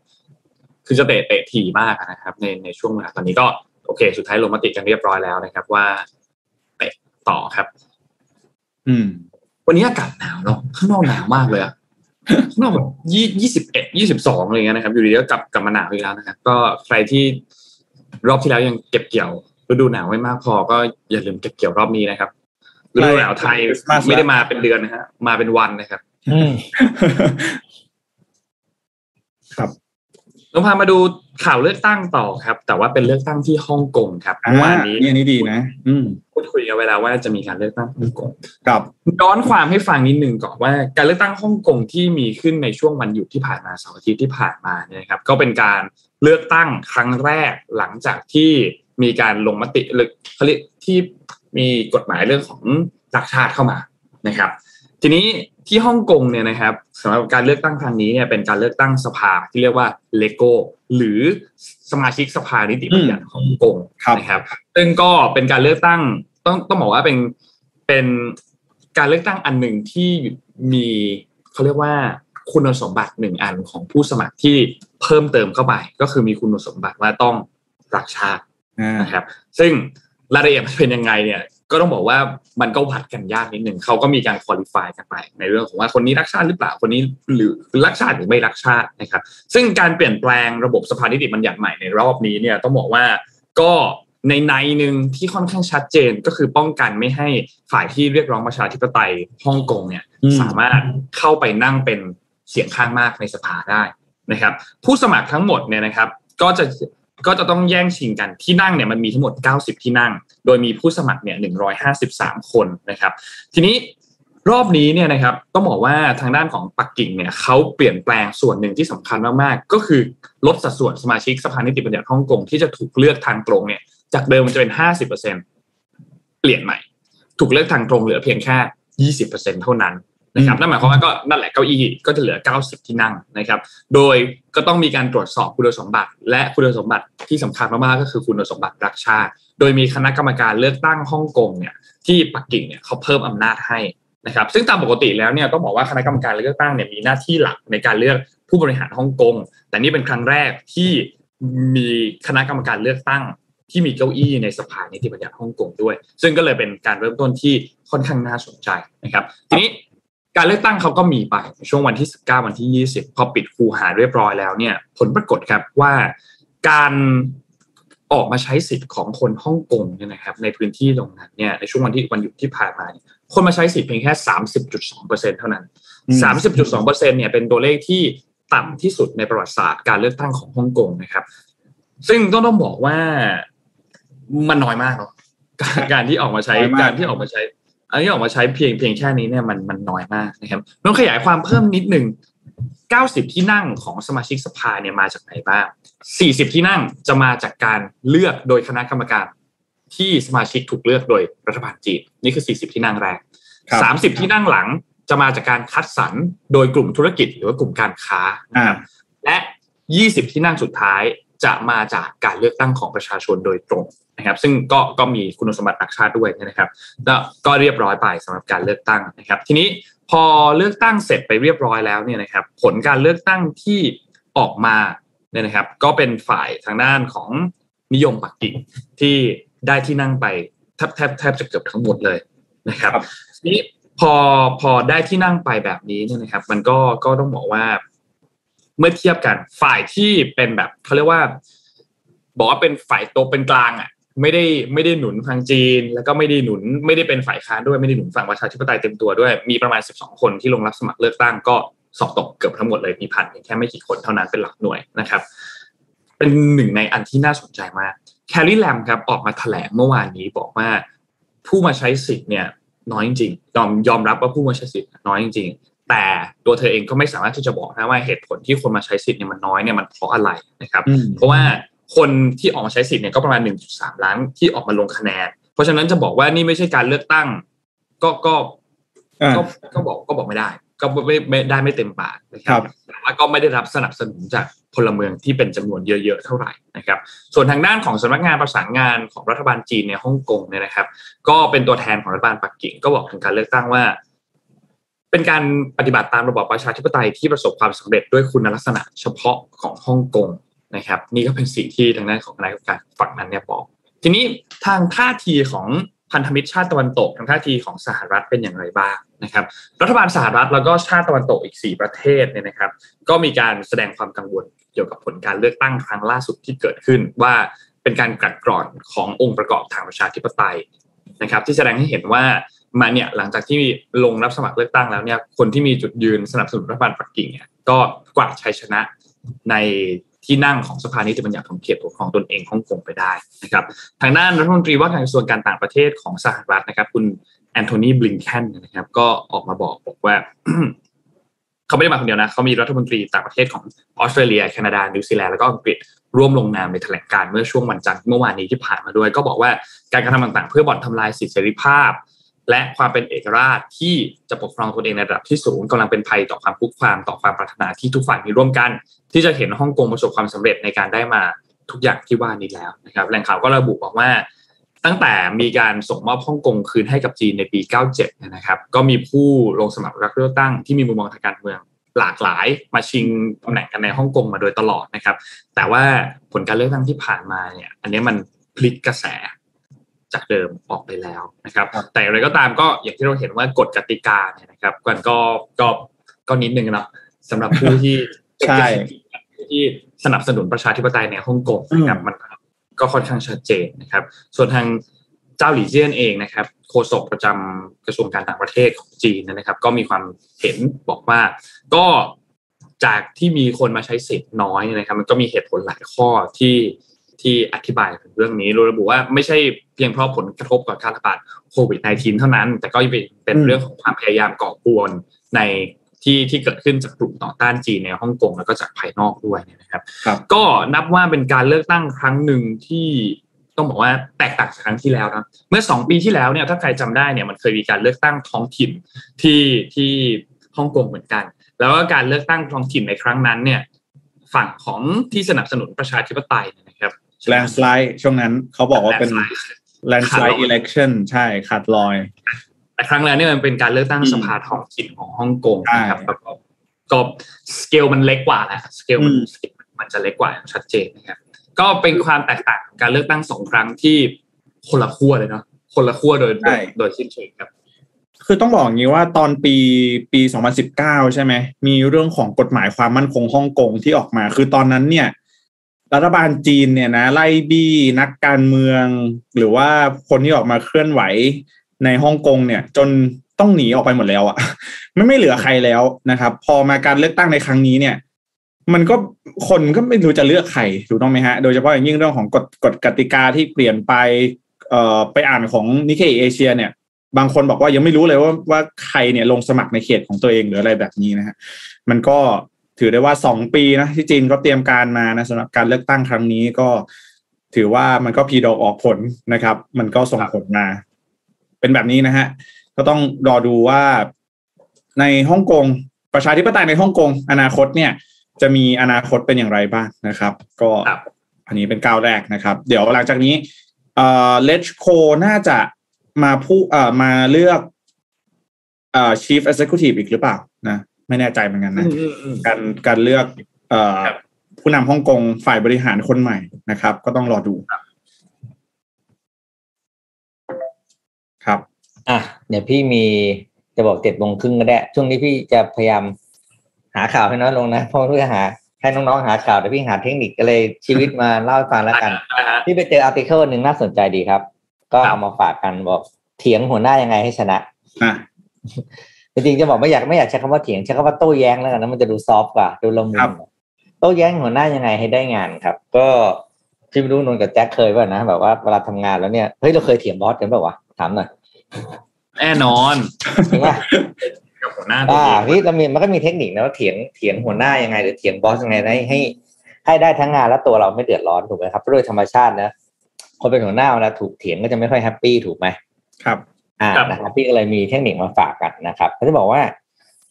คือจะเตะเตะทีมากนะครับ ในในช่วงเวลาตอนนี้ก็โอเค สุดท้ายลงมติกันเรียบร้อยแล้วนะครับ ว่าเตะต่อครับ อืม วันนี้อากาศหนาวเนาะข้างนอกหนาวมากเลยอะ นอกแบบยี่ยี่สิบเอ็ดยี่สิบสองอะไรเงี้ยนะครับ อยู่ดีก็กลับกลับมาหนาวอีกแล้วนะครับ ก็ใครที่รอบที่แล้วยังเก็บเกี่ยวฤดูหนาวไม่มากพอก็อย่าลืมเก็บเกี่ยวรอบนี้นะครับฤดูหนาวไทยไม่ได้มาเป็นเดือนนะฮะมาเป็นวันนะครับครับ เราพามาดูข่าวเลือกตั้งต่อครับ แต่ว่าเป็นเลือกตั้งที่ฮ่องกงครับเมื่อวานนี้นี่นี่ดีนะอืมพูดคุยกันเวลาว่าจะมีการเลือกตั้งฮ่องกงครับย้อนความให้ฟังนิดหนึ่งก่อนว่า การเลือกตั้งฮ่องกงที่มีขึ้นในช่วงวันหยุดที่ผ่านมาเสาร์อาทิตย์ที่ผ่านมาเนี่ยครับ ก็เป็นการเลือกตั้งครั้งแรกหลังจากที่มีการลงมติหรือเขาเรียกที่มีกฎหมายเรื่องของหลักชาติเข้ามานะครับ ทีนี้ ที่ฮ่องกงเนี่ยนะครับสำหรับการเลือกตั้งครั้งนี้เนี่ยเป็นการเลือกตั้งสภาที่เรียกว่าเลโก้หรือสมาชิกสภานิติบัญญัติฮ่องกงนะครับ ซึ่งก็เป็นการเลือกตั้งต้องต้องบอกว่าเป็นเป็นการเลือกตั้งอันหนึ่งที่มีเขาเรียกว่าคุณสมบัติหนึ่งอันของผู้สมัครที่เพิ่มเติมเข้าไป ก็คือมีคุณสมบัติว่าต้องรักชาตินะครับ ซึ่งรายละเอียดมันเป็นยังไงเนี่ย ก็ต้องบอกว่ามันก็วัดกันยากนิดหนึ่งเขาก็มีการคุริฟายกันไป ในเรื่องของว่าคนนี้รักชาติหรือเปล่าคนนี้หรือรักชาติหรือไม่รักชาตินะครับ ซึ่งการเปลี่ยนแปลงระบบสภานิติบัญญัติใหม่ในรอบนี้เนี่ยต้องบอกว่าก็ในในหนึ่งที่ค่อนข้างชัดเจนก็คือป้องกันไม่ให้ฝ่ายที่เรียกร้องประชาธิปไตยฮ่องกงเนี่ยสามารถเข้าไปนั่งเป็นเสียงข้างมากในสภาได้นะครับ ผู้สมัครทั้งหมดเนี่ยนะครับ ก็จะ ก็จะต้องแย่งชิงกันที่นั่งเนี่ยมันมีทั้งหมด 90 ที่นั่ง โดยมีผู้สมัครเนี่ย153 คนนะครับ ทีนี้รอบนี้เนี่ยนะครับต้องบอกว่าทางด้านของปักกิ่งเนี่ยเขาเปลี่ยนแปลงส่วนหนึ่งที่สำคัญมากๆ ก็คือลดสัดส่วนสมาชิกสภานิติบัญญัติฮ่องกงที่จะถูกเลือกทางตรงเนี่ยจากเดิมมันจะเป็น 50%เปลี่ยนใหม่ ถูกเลือกทางตรงเหลือเพียงแค่ 20%เท่านั้น นะครับนั่นหมายความว่าก็นั่นแหละเก้าอี้ก็จะเหลือ 90 ที่นั่งนะครับ โดยก็ต้องมีการตรวจสอบคุณสมบัติ และคุณสมบัติที่สำคัญมากๆก็คือคุณสมบัติรักชาติ โดยมีคณะกรรมการเลือกตั้งฮ่องกงเนี่ยที่ปักกิ่งเนี่ยเขาเพิ่มอำนาจให้นะครับซึ่งตามปกติแล้วเนี่ยต้องบอกว่าคณะกรรมการเลือกตั้งเนี่ยมีหน้าที่หลักในการเลือกผู้บริหารฮ่องกงแต่นี่เป็นครั้งแรกที่มีคณะกรรมการเลือกตั้งที่มีเก้าอี้ในสภานิติบัญญัติฮ่องกงด้วย ซึ่งก็เลยเป็นการเริ่มต้นที่ค่อนข้างน่าสนใจนะครับ ทีนี้ การเลือกตั้งเขาก็มีไปช่วงวันที่ 19 วันที่ 20 พอปิดคูหาเรียบร้อยแล้วเนี่ย ผลปรากฏครับว่าการออกมาใช้สิทธิ์ของคนฮ่องกงเนี่ยนะครับ ในพื้นที่ตรงนั้นเนี่ยในช่วงวันที่วันหยุดที่ผ่านมาคนมาใช้สิทธิ์เพียงแค่ 30.2%เท่านั้น 30.2%เนี่ยเป็นตัวเลขที่ต่ำที่สุดในประวัติศาสตร์การเลือกตั้งของฮ่องกงนะครับ ซึ่งต้องต้องบอกว่ามันน้อยมากเนาะการที่ออกมาใช้การที่ออกมาใช้ อันนี้ออกมาใช้เพียงเพียงแค่นี้เนี่ยมันมันน้อยมากนะครับต้องขยายความเพิ่มนิดหนึ่ง90 ที่นั่งของสมาชิกสภาเนี่ยมาจากไหนบ้าง 40 ที่นั่งจะมาจากการเลือกโดยคณะกรรมการ ที่สมาชิกถูกเลือกโดยรัฐบาลจีนนี่คือ 40 ที่นั่งแรก 30 ที่นั่งหลังจะมาจากการคัดสรรโดยกลุ่มธุรกิจหรือว่ากลุ่มการค้านะครับและ 20 ที่นั่งสุดท้ายจะมาจากการเลือกตั้งของประชาชนโดยตรง นะครับซึ่งก็ก็มีคุณสมบัติต่างชาติด้วยนะครับแล้วก็เรียบร้อยไปสำหรับการเลือกตั้งนะครับ ทีนี้พอเลือกตั้งเสร็จไปเรียบร้อยแล้วเนี่ยนะครับผลการเลือกตั้งที่ออกมาเนี่ยนะครับ ก็เป็นฝ่ายทางด้านของนิยมปักกิ่งที่ได้ที่นั่งไปแทบแทบแทบจะเกือบทั้งหมดเลยนะครับทีนี้พอพอได้ที่นั่งไปแบบนี้เนี่ยนะครับ มันก็ก็ต้องบอกว่า เมื่อเทียบกันฝ่ายที่เป็นแบบเขาเรียกว่า บอกว่าเป็นฝ่ายโตเป็นกลางอะ ไม่ได้ไม่ได้หนุนทางจีน แล้วก็ไม่ได้หนุนไม่ได้เป็นฝ่ายค้านด้วยไม่ได้หนุนฝั่งประชาธิปไตยเต็มตัวด้วย มีประมาณ 12 คนที่ลงรับสมัครเลือกตั้งก็สอบตกเกือบทั้งหมดเลยมีผ่านเพียงแค่ไม่กี่คนเท่านั้นเป็นหลักหน่วยนะครับ เป็นหนึ่งในอันที่น่าสนใจมากแคลรี่แลมครับออกมาแถลงเมื่อวานนี้บอกว่า ผู้มาใช้สิทธิ์เนี่ยน้อยจริงยอมยอมรับว่าผู้มาใช้สิทธิ์น้อยจริงแต่ตัวเธอเองก็ไม่สามารถที่จะบอกนะว่าเหตุผลที่คนมาใช้สิทธิ์เนี่ยมันน้อยเนี่ยมันเพราะอะไรนะครับ เพราะว่า คนที่ออกมาใช้สิทธิ์เนี่ยก็ประมาณ 1.3 ล้านที่ออกมาลงคะแนน เพราะฉะนั้นจะบอกว่านี่ไม่ใช่การเลือกตั้ง ก็ก็ก็ก็บอกก็บอกไม่ได้ ก็ไม่ไม่ได้ไม่เต็มปากนะครับแต่ว่าก็ไม่ได้รับสนับสนุนจากพลเมืองที่เป็นจำนวนเยอะๆเท่าไหร่นะครับ ส่วนทางด้านของสำนักงานประสานงานของรัฐบาลจีนในฮ่องกงเนี่ยนะครับ ก็เป็นตัวแทนของรัฐบาลปักกิ่งก็บอกถึงการเลือกตั้งว่า เป็นการปฏิบัติตามระบอบประชาธิปไตยที่ประสบความสำเร็จด้วยคุณลักษณะเฉพาะของฮ่องกง นะครับ นี่ก็เป็นสิ่งที่ทางด้านของคณะกรรมการฝั่งนั้นเนี่ยบอก ทีนี้ทางท่าทีของพันธมิตรชาติตะวันตกทางท่าทีของสหรัฐเป็นอย่างไรบ้างนะครับ รัฐบาลสหรัฐแล้วก็ชาติตะวันตกอีก 4 ประเทศเนี่ยนะครับ ก็มีการแสดงความกังวลเกี่ยวกับผลการเลือกตั้งครั้งล่าสุดที่เกิดขึ้นว่าเป็นการกัดกร่อนขององค์ประกอบทางประชาธิปไตยนะครับ ที่แสดงให้เห็นว่ามาเนี่ยหลังจากที่ลงรับสมัครเลือกตั้งแล้วเนี่ยคนที่มีจุดยืนสนับสนุนรัฐบาลปักกิ่งเนี่ยก็กวาดชัยชนะใน ที่นั่งของสภานิติบัญญัติของเขตปกครองตนเองฮ่องกงไปได้นะครับทางด้านรัฐมนตรีว่าการกระทรวงการต่างประเทศของสหรัฐนะครับ คุณแอนโทนีบลิงเคนนะครับ ก็ออกมาบอกบอกว่าเขาไม่ได้มาคนเดียวนะเขามีรัฐมนตรีต่างประเทศของออสเตรเลีย แคนาดา นิวซีแลนด์แล้วก็อังกฤษร่วมลงนามในแถลงการณ์เมื่อช่วงวันจันทร์เมื่อวานนี้ที่ผ่านมาด้วย ก็บอกว่าการกระทำต่างๆ เพื่อบ่อนทำลายสิทธิเสรีภาพ และความเป็นเอกราชที่จะปกครองตนเองในระดับที่สูงกำลังเป็นภัยต่อความคุกคามต่อความปรารถนาที่ทุกฝ่ายมีร่วมกัน ที่จะเห็นฮ่องกงประสบความสำเร็จในการได้มาทุกอย่างที่ว่านี้แล้วนะครับแหล่งข่าวก็ระบุบอกว่า ตั้งแต่มีการส่งมอบฮ่องกงคืนให้กับจีนในปี 97 นะครับก็มีผู้ลงสมัครรับเลือกตั้งที่มีมุมมองทางการเมืองหลากหลายมาชิงตำแหน่งกันในฮ่องกงมาโดยตลอดนะครับ แต่ว่าผลการเลือกตั้งที่ผ่านมาเนี่ยอันนี้มันพลิกกระแส จากเดิมออกไปแล้วนะครับ แต่อะไรก็ตามก็อย่างที่เราเห็นว่ากฎกติกาเนี่ยนะครับกันก็ก็ก็นิดนึงนะสำหรับผู้ที่ใช่ที่สนับสนุนประชาธิปไตยในฮ่องกงนะครับมันก็ค่อนข้างชัดเจนนะครับ ส่วนทางเจ้าหลี่เจี้ยนเองนะครับโฆษกประจำกระทรวงการต่างประเทศของจีนนะครับ ก็มีความเห็นบอกว่าก็จากที่มีคนมาใช้สิทธิ์น้อยนะครับ มันก็มีเหตุผลหลายข้อที่ ที่อธิบายถึงเรื่องนี้โดยระบุว่าไม่ใช่เพียงเพราะผลกระทบกับการระบาดโควิด -19 เท่านั้น แต่ก็เป็นเรื่องของความพยายามก่อกวนในที่ที่เกิดขึ้นจากกลุ่มต่อต้านจีนในฮ่องกงแล้วก็จากภายนอกด้วยนะครับ ก็นับว่าเป็นการเลือกตั้งครั้งหนึ่งที่ต้องบอกว่าแตกต่างจากครั้งที่แล้วนะเมื่อสองปีที่แล้วเนี่ยถ้าใครจำได้เนี่ยมันเคยมีการเลือกตั้งท้องถิ่นที่ที่ฮ่องกงเหมือนกัน แล้วก็การเลือกตั้งท้องถิ่นในครั้งนั้นเนี่ยฝั่งของที่สนับสนุนประชาธิปไตยนะครับ แลนสไลด์ช่วงนั้นเขาบอกว่าเป็น landslide แลนสไลด์ election ใช่ขาดลอย แต่ครั้งแล้วเนี่ยมันเป็นการเลือกตั้งอืมสภาท้องถิ่นของฮ่องกงใช่นะครับแล้วก็ก็สเกลมันเล็กกว่าแหละสเกลมันอืมสเกลมันจะเล็กกว่าอย่างชัดเจนนะครับก็เป็นความแตกต่างของการเลือกตั้งสองครั้งที่คนละขั้วเลยเนาะคนละขั้วโดยโดยโดยสิ้นเชิงครับ คือต้องบอกอย่างนี้ว่าตอนปีปี 2019 ใช่ไหมมีเรื่องของกฎหมายความมั่นคงฮ่องกงที่ออกมา คือตอนนั้นเนี่ย รัฐบาลจีนเนี่ยนะไล่บี้นักการเมือง หรือว่าคนที่ออกมาเคลื่อนไหวในฮ่องกงเนี่ย จนต้องหนีออกไปหมดแล้วอะไม่ไม่เหลือใครแล้วนะครับ พอมาการเลือกตั้งในครั้งนี้เนี่ย มันก็คนก็ไม่รู้จะเลือกใครถูกต้องไหมฮะ โดยเฉพาะอย่างยิ่งเรื่องของกฎกฎกติกาที่เปลี่ยนไปเอ่อไปอ่านของนิเคอิเอเชียเนี่ย บางคนบอกว่ายังไม่รู้เลยว่าว่าใครเนี่ยลงสมัครในเขตของตัวเองหรืออะไรแบบนี้นะฮะมันก็ ถือได้ว่าสองปีนะที่จีนก็เตรียมการมานะสำหรับการเลือกตั้งครั้งนี้ก็ ถือว่ามันก็พีดอกออกผลนะครับ มันก็ส่งผลมา เป็นแบบนี้นะฮะ ก็ต้องรอดูว่าในฮ่องกงประชาธิปไตยในฮ่องกงอนาคตเนี่ย จะมีอนาคตเป็นอย่างไรบ้างนะครับ ก็ครับอันนี้เป็นก้าวแรกนะครับ เดี๋ยวหลังจากนี้เอ่อเลชโคน่าจะมาผู้เอ่อมาเลือกเอ่อ chief executive อีกหรือเปล่านะ ไม่แน่ใจเหมือนกันนะการการเลือกเอ่อครับผู้นำฮ่องกงฝ่ายบริหารคนใหม่นะครับ ก็ต้องรอดูครับอะเดี๋ยวพี่มีจะบอกเจ็ดโมงครึ่งก็ได้ ช่วงนี้พี่จะพยายามหาข่าวให้น้อยลงนะเพราะเพื่อหาให้น้องๆหาข่าวแต่พี่หาเทคนิคก็เลยชีวิตมาเล่าให้ฟังแล้วกันนะฮะพี่ไปเจออาร์ติเคิลหนึ่งน่าสนใจดีครับ ก็ครับเอามาฝากกันบอกเถียงหัวหน้ายังไงให้ชนะอะ จริงๆจะบอกไม่อยากไม่อยากใช้คำว่าเถียงใช้คำว่าโต้แย้งแล้วกันนะมันจะดูซอฟต์กว่าดูละมุนโต้แย้งหัวหน้ายังไงให้ได้งานครับ ก็พี่ไม่รู้นนท์กับแจ็คเคยป่ะนะแบบว่าเวลาทำงานแล้วเนี่ยเฮ้ยเราเคยเถียงบอสกันเปล่าวะถามหน่อยแน่นอนจริงป่ะกับหัวหน้าตัวอ่าเองพี่เรามีมันก็มีเทคนิคนะว่าเถียงเถียงหัวหน้ายังไง หรือเถียงบอสยังไงให้ให้ให้ได้ทั้งงานและตัวเราไม่เดือดร้อนถูกไหมครับเพราะโดยธรรมชาตินะคนเป็นหัวหน้าเวลาถูกเถียงก็จะไม่ค่อยแฮปปี้ถูกไหมครับ อ่าครับนะครับพี่ก็เลยมีเทคนิคมาฝากกันนะครับเขาจะบอกว่า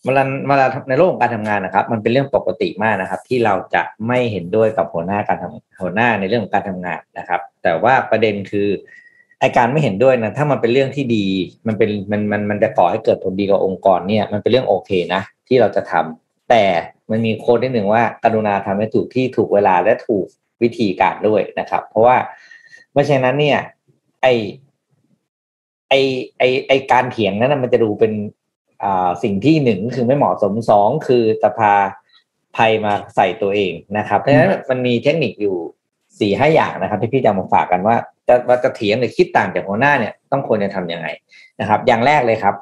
เวลาเวลาในโลกของการทำงานนะครับ มันเป็นเรื่องปกติมากนะครับ ที่เราจะไม่เห็นด้วยกับหัวหน้าการทำหัวหน้าในเรื่องของการทำงานนะครับ แต่ว่าประเด็นคือไอการไม่เห็นด้วยนะถ้ามันเป็นเรื่องที่ดี มันเป็นมันมันมันจะก่อให้เกิดผลดีกับองค์กรเนี่ยมันเป็นเรื่องโอเคนะ ที่เราจะทำแต่มันมีโค้ดนิดหนึ่งว่ากรุณาทำให้ถูกที่ถูกเวลาและถูกวิธีการด้วยนะครับ เพราะว่าไม่เช่นนั้นเนี่ยไอ ไอไอไอการเถียงนั้นนะมันจะดูเป็นอ่าสิ่งที่หนึ่งคือไม่เหมาะสมสองคือจะพาภัยมาใส่ตัวเองนะครับ เพราะฉะนั้นมันมีเทคนิคอยู่สี่ห้าอย่างนะครับ ที่พี่จะเอามาฝากกันว่าจะว่าจะเถียงหรือคิดต่างจากหัวหน้าเนี่ยต้องควรจะทำยังไงนะครับ อย่างแรกเลยครับ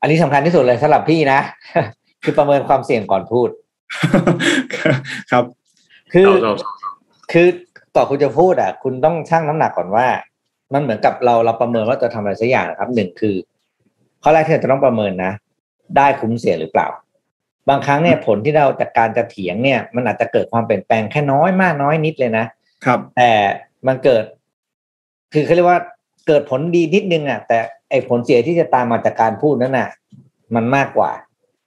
อันนี้สำคัญที่สุดเลยสำหรับพี่นะ คือประเมินความเสี่ยงก่อนพูด ครับ คือเราเราคือก่อนคุณจะพูดอะ คุณต้องชั่งน้ำหนักก่อนว่า มันเหมือนกับเราเราประเมินว่าจะทำอะไรสักอย่างนะครับหนึ่งคือข้อแรกที่เราจะต้องประเมินนะ ได้คุ้มเสียหรือเปล่า บางครั้งเนี่ยผลที่เราจากการจะเถียงเนี่ย มันอาจจะเกิดความเปลี่ยนแปลงแค่น้อยมากน้อยนิดเลยนะครับ แต่มันเกิด คือเขาเรียกว่าเกิดผลดีนิดนึงอะ แต่ไอ้ผลเสียที่จะตามมาจากการพูดนั้นน่ะ มันมากกว่า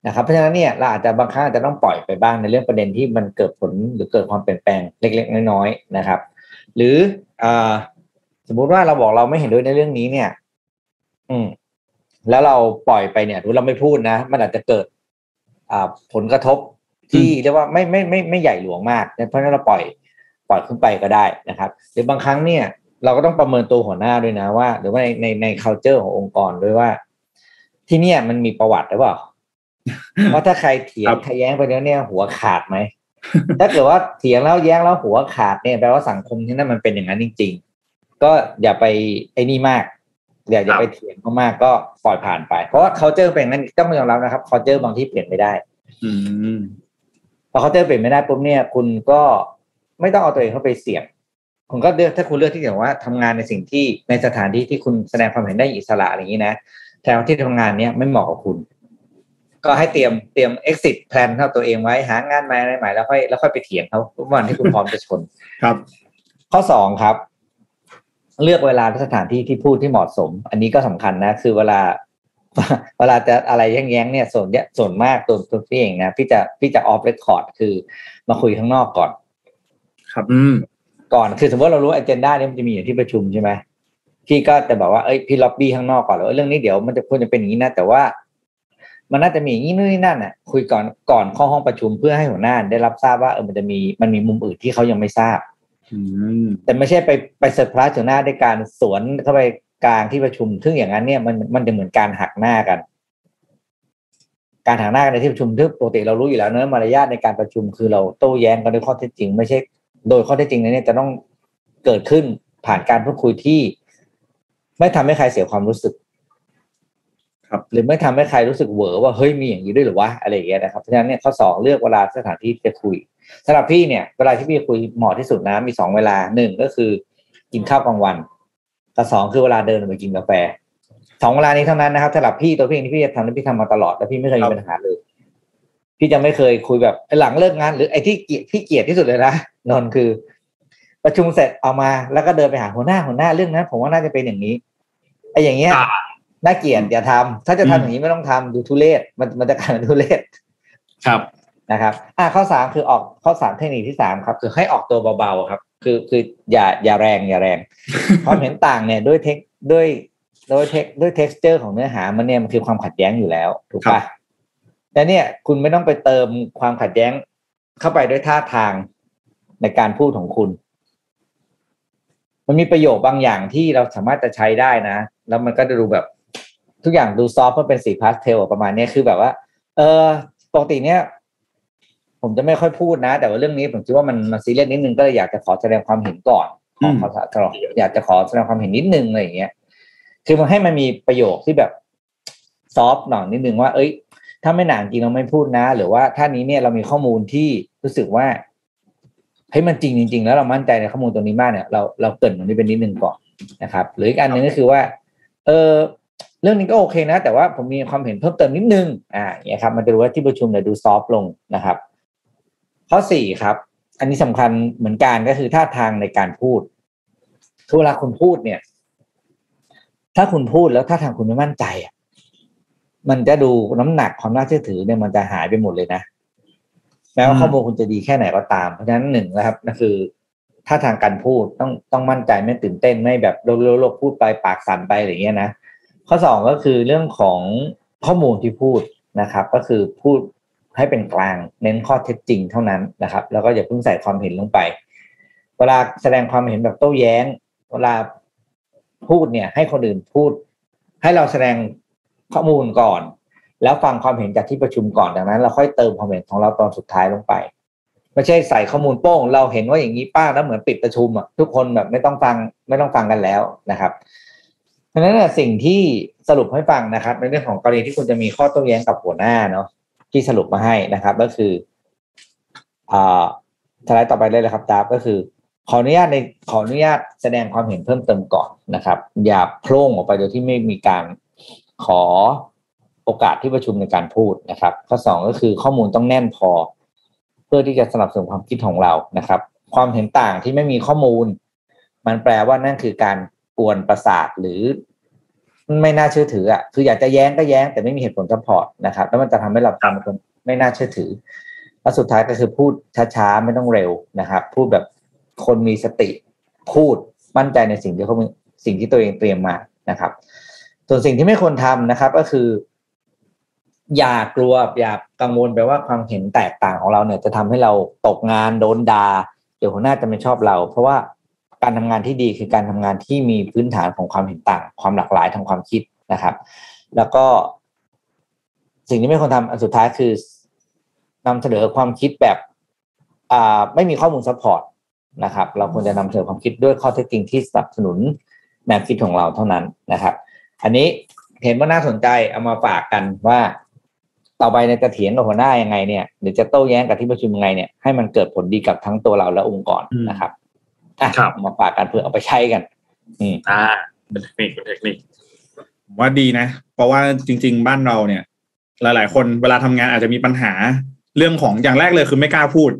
นะครับ เพราะฉะนั้นเนี่ยเราอาจจะบางครั้งอาจจะต้องปล่อยไปบ้างในเรื่องประเด็นที่มันเกิดผลหรือเกิดความเปลี่ยนแปลงเล็ก ๆ น้อยๆนะครับ หรืออ่า สมมุติว่าเราบอกเราไม่เห็นด้วยในเรื่องนี้เนี่ย อืม แล้วเราปล่อยไปเนี่ยหรือเราไม่พูดนะ มันอาจจะเกิด อ่า ผลกระทบที่เรียกว่าไม่ไม่ไม่ไม่ใหญ่หลวงมาก เพราะฉะนั้นเราปล่อยปล่อยขึ้นไปก็ได้นะครับ หรือบางครั้งเนี่ย เราก็ต้องประเมินตัวหัวหน้าด้วยนะว่า หรือว่าในในใน culture ขององค์กรด้วยว่า ที่เนี่ยมันมีประวัติหรือเปล่าเพราะถ้าใครเถียงครับใครแย้งไปแล้วเนี่ย หัวขาดไหมถ้าเกิดว่าเถียงแล้วแย้งแล้วหัวขาดเนี่ยแปลว่าสังคมที่นั่นมันเป็นอย่างนั้นจริงๆ ก็อย่าไปไอ้นี่มากอย่าอย่าไปเถียงเขามากก็ปล่อยผ่านไป เพราะว่า culture เป็นอย่างนั้นต้องยอมรับนะครับ culture บางที่เปลี่ยนไม่ได้ อืมพอเขาเจอเปลี่ยนไม่ได้ปุ๊บเนี่ย คุณก็ไม่ต้องเอาตัวเองเข้าไปเสี่ยงคุณก็เลือกถ้าคุณเลือกที่จะว่าทำงานในสิ่งที่ในสถานที่ที่คุณแสดงความเห็นได้อิสระอย่างนี้นะแต่ว่าที่ทำงานเนี้ยไม่เหมาะกับคุณ ก็ให้เตรียมเตรียม exit plan เข้าตัวเองไว้หางานใหม่อะไรใหม่แล้วค่อยแล้วค่อยไปเถียงเขาวันที่คุณพร้อมจะชนครับ ข้อสองครับ เลือกเวลาและสถานที่ที่พูดที่เหมาะสม อันนี้ก็สำคัญนะ คือเวลา เวลาจะอะไรแย้งๆเนี่ยส่วนเนี้ยส่วนมากตัวตัวพี่เองนะพี่จะพี่จะออฟเรคคอร์ดคือมาคุยข้างนอกก่อนอืมก่อนคือสมมติเรารู้อเจนดาเนี่ยมันจะมีอย่างที่ประชุมใช่ไหมพี่ก็จะบอกว่าเอ้ยพี่ล็อบบี้ข้างนอกก่อนแล้วาเรื่องนี้เดี๋ยวมันจะควรจะเป็นอย่างนี้นะแต่ว่า มันน่าจะมีอย่างนี้นู่นนี่นั่นอะ คุยก่อนก่อนเข้าห้องประชุมเพื่อให้หัวหน้าได้รับทราบว่าเออมันจะมีมันมีมุมอื่นที่เขายังไม่ทราบอืม แต่ไม่ใช่ไปไปเซอร์ไพรส์หัวหน้าด้วยการสวนเข้าไปกลางที่ประชุม ซึ่งอย่างนั้นเนี่ยมันมันจะเหมือนการหักหน้ากัน การหักหน้ากันในที่ประชุมที่ปกติเรารู้อยู่แล้วเนื้อมารยาทในการประชุมคือเราโต้แย้งกันด้วยข้อเท็จจริง ไม่ใช่ โดยข้อเท็จจริงนั้นเนี่ยจะต้องเกิดขึ้นผ่านการพูดคุยที่ ไม่ทำให้ใครเสียความรู้สึก ครับหรือไม่ทำให้ใครรู้สึกเหวอว่าเฮ้ยมีอย่างนี้ด้วยเหรือวะอะไรอย่างเงี้ยนะครับเพราะฉะนั้นเนี่ยข้อสองเลือกเวลาสถานที่จะคุยสำหรับพี่เนี่ยเวลาที่พี่คุยเหมาะที่สุดนะมีสองเวลาหนึ่งก็คือกินข้าวกลางวันกับสองคือเวลาเดินออกไปกินกาแฟสองเวลานี้เท่านั้นนะครับสำหรับพี่ตัวพี่เองที่พี่จะทำนั้นพี่ทำมาตลอด แล้วพี่ไม่เคยมีปัญหาเลย พี่จะไม่เคยคุยแบบหลังเลิกงาน หรือไอ้ที่เกลียดที่เกลียดที่สุดเลยนะนนท์คือ ประชุมเสร็จเอามาแล้วก็เดินไปหาหัวหน้าหัวหน้าเรื่องนั้นผมว่าน่าจะเป็นอย่างนี้ไอ้อย่างเงี้ยอ่า น่าเกลียดอย่าทำถ้าจะทำอย่างนี้ไม่ต้องทำดูทุเรศมันมันจะกลายเป็นทุเรศครับนะครับ อ่าข้อสามคือออกข้อสามเทคนิคที่สามครับ คือให้ออกตัวเบาๆครับ คือคืออย่าอย่าแรงอย่าแรงความเห็นต่างเนี่ยด้วยเทคด้วยด้วยเทคด้วย texture ของเนื้อหามันเนี่ยมันคือความขัดแย้งอยู่แล้ว ถูกครัปะบแต่เนี่ยคุณไม่ต้องไปเติมความขัดแย้งเข้าไปด้วยท่าทางในการพูดของคุณ มันมีประโยคบางอย่างที่เราสามารถจะใช้ได้นะ แล้วมันก็จะดูแบบ ทุกอย่างดูซอฟต์มันเป็นสีพาสเทลประมาณนี้คือแบบว่า เออปกติเนี่ยผมจะไม่ค่อยพูดนะ แต่ว่าเรื่องนี้ผมคิดว่ามันมันซีเรียสนิดนึงก็เลยอยากจะขอแสดงความเห็นก่อนขอขอขอดอยากจะขอแสดงความเห็นนิดนึงอะไรอย่างเงี้ยคือมันให้มันมีประโยคที่แบบซอฟต์หน่อยนิดนึงว่า เอ้ย ถ้าไม่หนานจริงเราไม่พูดนะ หรือว่าถ้านี้เนี่ยเรามีข้อมูลที่รู้สึกว่าเฮ้ยมันจริงจริง ๆ แล้วเรามั่นใจในข้อมูลตรงนี้มากเนี่ยเราเราเกรินตรงนี้เป็นนิดนึงก่อนนะครับ หรืออีกอันหนึ่งก็คือว่า เออ รื่องนี้ก็โอเคนะ แต่ว่าผมมีความเห็นเพิ่มเติมนิดนึงอ่าอย่างเงี้ยครับมันจะรู้ว่าที่ประชุมเนี่ยดูซอฟลงนะครับ ข้อสี่ครับ อันนี้สำคัญเหมือนกันก็คือท่าทางในการพูดคือเวลาคุณพูดเนี่ย ถ้าคุณพูดแล้วท่าทางคุณไม่มั่นใจอะมันจะดูน้ำหนักความน่าเชื่อถือเนี่ยมันจะหายไปหมดเลยนะแม้ว่าข้อมูลคุณจะดีแค่ไหนก็ตามเพราะฉะนั้นหนึ่งนะครับนั่นคือท่าทางการพูดต้องต้องมั่นใจไม่ตื่นเต้นไม่แบบโลกๆพูดไปปากสั่นไปอะไรอย่างเงี้ยนะ ข้อสองก็คือเรื่องของข้อมูลที่พูดนะครับ ก็คือพูดให้เป็นกลางเน้นข้อเท็จจริงเท่านั้นนะครับ แล้วก็อย่าเพิ่งใส่ความเห็นลงไป เวลาแสดงความเห็นแบบโต้แย้ง เวลาพูดเนี่ยให้คนอื่นพูด ให้เราแสดงข้อมูลก่อน แล้วฟังความเห็นจากที่ประชุมก่อนดังนั้น เราค่อยเติมความเห็นของเราตอนสุดท้ายลงไป ไม่ใช่ใส่ข้อมูลโป้ง เราเห็นว่าอย่างนี้ป้าแล้วเหมือนปิดประชุมอะทุกคนแบบไม่ต้องฟังไม่ต้องฟังกันแล้วนะครับ ดังนั้นสิ่งที่สรุปให้ฟังนะครับ ในเรื่องของกรณีที่คุณจะมีข้อโต้แย้งกับหัวหน้าเนาะที่สรุปมาให้นะครับ ก็คืออ่าสไลด์ต่อไปเลยเลยครับดาบก็คือ ขออนุญาตในขออนุญาตแสดงความเห็นเพิ่มเติมก่อนนะครับ อย่าโพร่งออกไปโดยที่ไม่มีการขอโอกาสที่ประชุมในการพูดนะครับ ข้อสองก็คือข้อมูลต้องแน่นพอ เพื่อที่จะสนับสนุนความคิดของเรานะครับ ความเห็นต่างที่ไม่มีข้อมูล มันแปลว่านั่นคือการ กวนประสาทหรือไม่น่าเชื่อถืออะคืออยากจะแย้งก็แย้งแต่ไม่มีเหตุผล support นะครับ แล้วมันจะทำให้เราทำคนไม่น่าเชื่อถือ แล้วสุดท้ายก็คือพูดช้าๆไม่ต้องเร็วนะครับ พูดแบบคนมีสติพูดมั่นใจในสิ่งที่เขาสิ่งที่ตัวเองเตรียมมานะครับ ส่วนสิ่งที่ไม่ควรทำนะครับ ก็คือ อย่ากลัวอย่ากังวลไปว่าความเห็นแตกต่างของเราเนี่ย จะทำให้เราตกงานโดนด่าเดี๋ยวหัวหน้าจะไม่ชอบเรา เพราะว่า การทำงานที่ดีคือการทำงานที่มีพื้นฐานของความเห็นต่าง ความหลากหลายทางความคิดนะครับ แล้วก็ สิ่งที่ไม่ควรทำอันสุดท้ายคือนำเสนอความคิดแบบอ่าไม่มีข้อมูล support นะครับ เราควรจะนำเสนอความคิดด้วยข้อเท็จจริงที่สนับสนุนแนวคิดของเราเท่านั้นนะครับ อันนี้เห็นว่าน่าสนใจเอามาฝากกันว่าต่อไปในจะเถียงกับหัวหน้ายังไงเนี่ยหรือจะโต้แย้งกับที่ประชุมยังไงเนี่ยให้มันเกิดผลดีกับทั้งตัวเราและองค์กรนะครับ อะครับเอามาฝากกันเพื่อเอาไปใช้กัน อืมอ่าเป็นเทคนิคเป็นเทคนิคผมว่าดีนะ เพราะว่าจริง ๆ บ้านเราเนี่ย หลาย ๆ คนเวลาทำงานอาจจะมีปัญหาเรื่องของอย่างแรกเลยคือไม่กล้าพูด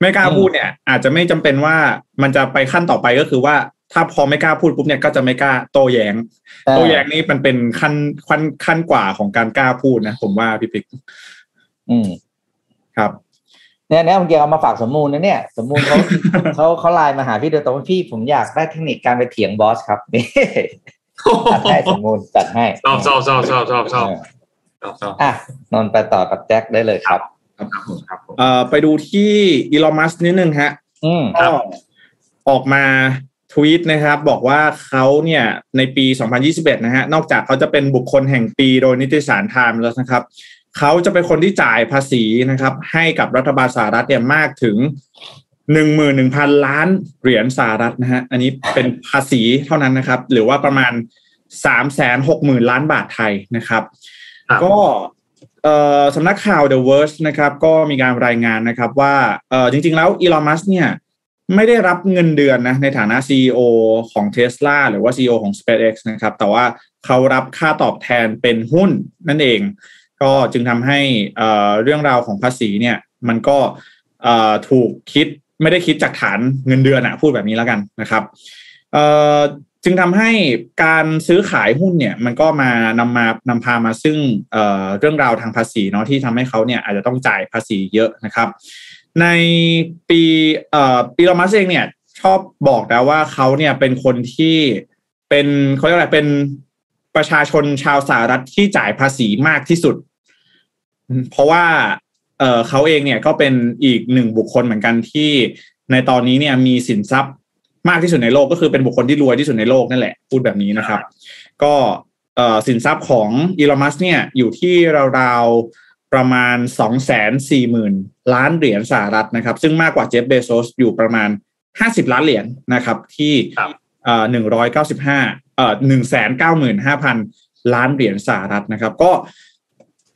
ไม่กล้าพูดเนี่ย อาจจะไม่จำเป็นว่ามันจะไปขั้นต่อไปก็คือว่าถ้าพอไม่กล้าพูดปุ๊บเนี่ยก็จะไม่กล้าโต้แยง้งโต้แย้งนี่มันเป็นขั้นขั้นขั้นกว่าของการกล้าพูดนะผมว่าพี่ปิ๊กอืมครับ เนี่ยเนี่ยผมเกี่ยวเอามาฝากสมมูลนะเนี่ย สมมูลเขาเขาเขาไลน์มาหาพี่โดยตรงว่าพี่ผมอยากได้เทคนิคการไปเถียงบอสครับนี่จัดให้สมมูลจัดให้ชอบชอบชอบชอบชอบชอบเออชอบชอบอะนนท์ไปต่อกับแจ็คได้เลยครับ ครับผมครับผมเอ่อไปดูที่อีลอนมัสนิดนึงฮะอืมก็ออกมาทวีตนะครับ บอกว่าเขาเนี่ยในปี 2021 นะฮะ นอกจากเขาจะเป็นบุคคลแห่งปีโดยนิตยสารไทม์แล้วนะครับ เขาจะเป็นคนที่จ่ายภาษีนะครับ ให้กับรัฐบาลสหรัฐเนี่ยมากถึง11,000ล้านเหรียญสหรัฐนะฮะอันนี้เป็นภาษีเท่านั้นนะครับ หรือว่าประมาณ360,000ล้านบาทไทยนะครับครับก็เอ่อสำนักข่าว The Verge นะครับ ก็มีการรายงานนะครับว่าเอ่อจริง ๆ แล้วอีลอนมัสเนี่ยไม่ได้รับเงินเดือนนะในฐานะ CEO ของ Tesla หรือว่า CEO ของ SpaceX นะครับ แต่ว่าเขารับค่าตอบแทนเป็นหุ้นนั่นเอง ก็จึงทำให้เรื่องราวของภาษีเนี่ยมันก็ถูกคิดไม่ได้คิดจากฐานเงินเดือนอะพูดแบบนี้แล้วกันนะครับจึงทำให้การซื้อขายหุ้นเนี่ยมันก็มานำมานำพามาซึ่งเเรื่องราวทางภาษีเนาะที่ทำให้เขาเนี่ยอาจจะต้องจ่ายภาษีเยอะนะครับ ในปีปีลอมัสเองเนี่ยชอบบอกนะว่าเขาเนี่ยเป็นคนที่เป็นเขาเรียกอะไรเป็น ประชาชนชาวสหรัฐที่จ่ายภาษีมากที่สุด เพราะว่าเอ่อเขาเองเนี่ยก็เป็นอีกหนึ่งบุคคลเหมือนกันที่ในตอนนี้เนี่ยมีสินทรัพย์มากที่สุดในโลกก็คือเป็นบุคคลที่รวยที่สุดในโลกนั่นแหละพูดแบบนี้นะครับ ก็เอ่อสินทรัพย์ของอีลอมัสเนี่ยอยู่ที่ราวๆประมาณ 2 4 0 0 0 0 ล้านเหรียญสหรัฐนะครับ ซึ่งมากกว่าเจฟเบโซสอยู่ประมาณ 50 ล้านเหรียญนะครับที่ครับ เอ่อ195เอ่อ195,000ล้านเหรียญสหรัฐนะครับ ก็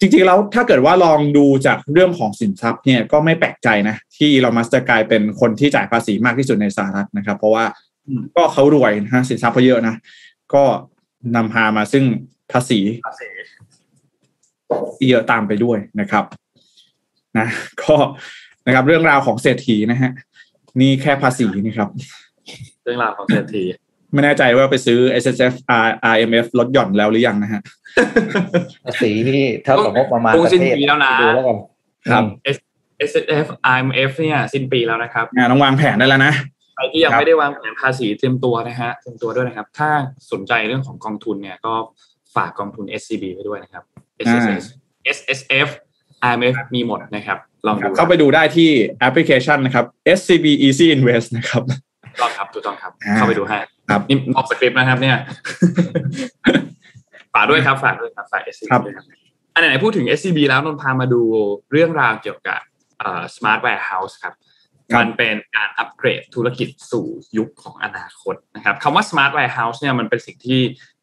จริงๆแล้วถ้าเกิดว่าลองดูจากเรื่องของสินทรัพย์เนี่ยก็ไม่แปลกใจนะ ที่อีลอมัสจะกลายเป็นคนที่จ่ายภาษีมากที่สุดในสหรัฐนะครับ เพราะว่าอืมก็เขารวยนะฮะสินทรัพย์เขาเยอะนะ ก็นำพามาซึ่งภาษีภาษีที่เยอะตามไปด้วยนะครับ นะ ก็นะครับ เรื่องราวของเศรษฐีนะฮะนี่แค่ภาษีนะครับ เรื่องราวของเศรษฐี ไม่แน่ใจว่าไปซื้อ S S F R R M F ลดหย่อนแล้วหรือยังนะฮะภาษีที่เท่ากับงบประมาณคงประสิ้นเทศปีแล้วนะดูแล้วกันครับอืม S F I M F เนี่ยสิ้นปีแล้วนะครับอ่าต้องวางแผนได้แล้วนะใครที่ยังครับไม่ได้วางแผนภาษีเตรียมตัวนะฮะเตรียมตัวด้วยนะครับ ถ้าสนใจเรื่องของกองทุนเนี่ยก็ฝากกองทุน SCB ไปด้วยนะครับ SSS SSF IMF มีหมดนะครับลองครัดูบเข้าไปดูได้ที่แอปพลิเคชันนะครับ S C B Easy Invest นะครับถูกต้องครับถูกต้องครับอ่าเข้าไปดูให้ ครับนี่นอกสคริปต์นะครับ เนี่ยฝากด้วยครับฝากด้วยครับฝาก SCB ด้วยครับอันไหนๆพูดถึง SCB แล้วนนท์พามาดูเรื่องราวเกี่ยวกับเอ่อ Smart Warehouse ครับครับมันเป็นการอัปเกรดธุรกิจสู่ยุคของอนาคตนะครับคำว่า smart warehouse เนี่ยมันเป็นสิ่งที่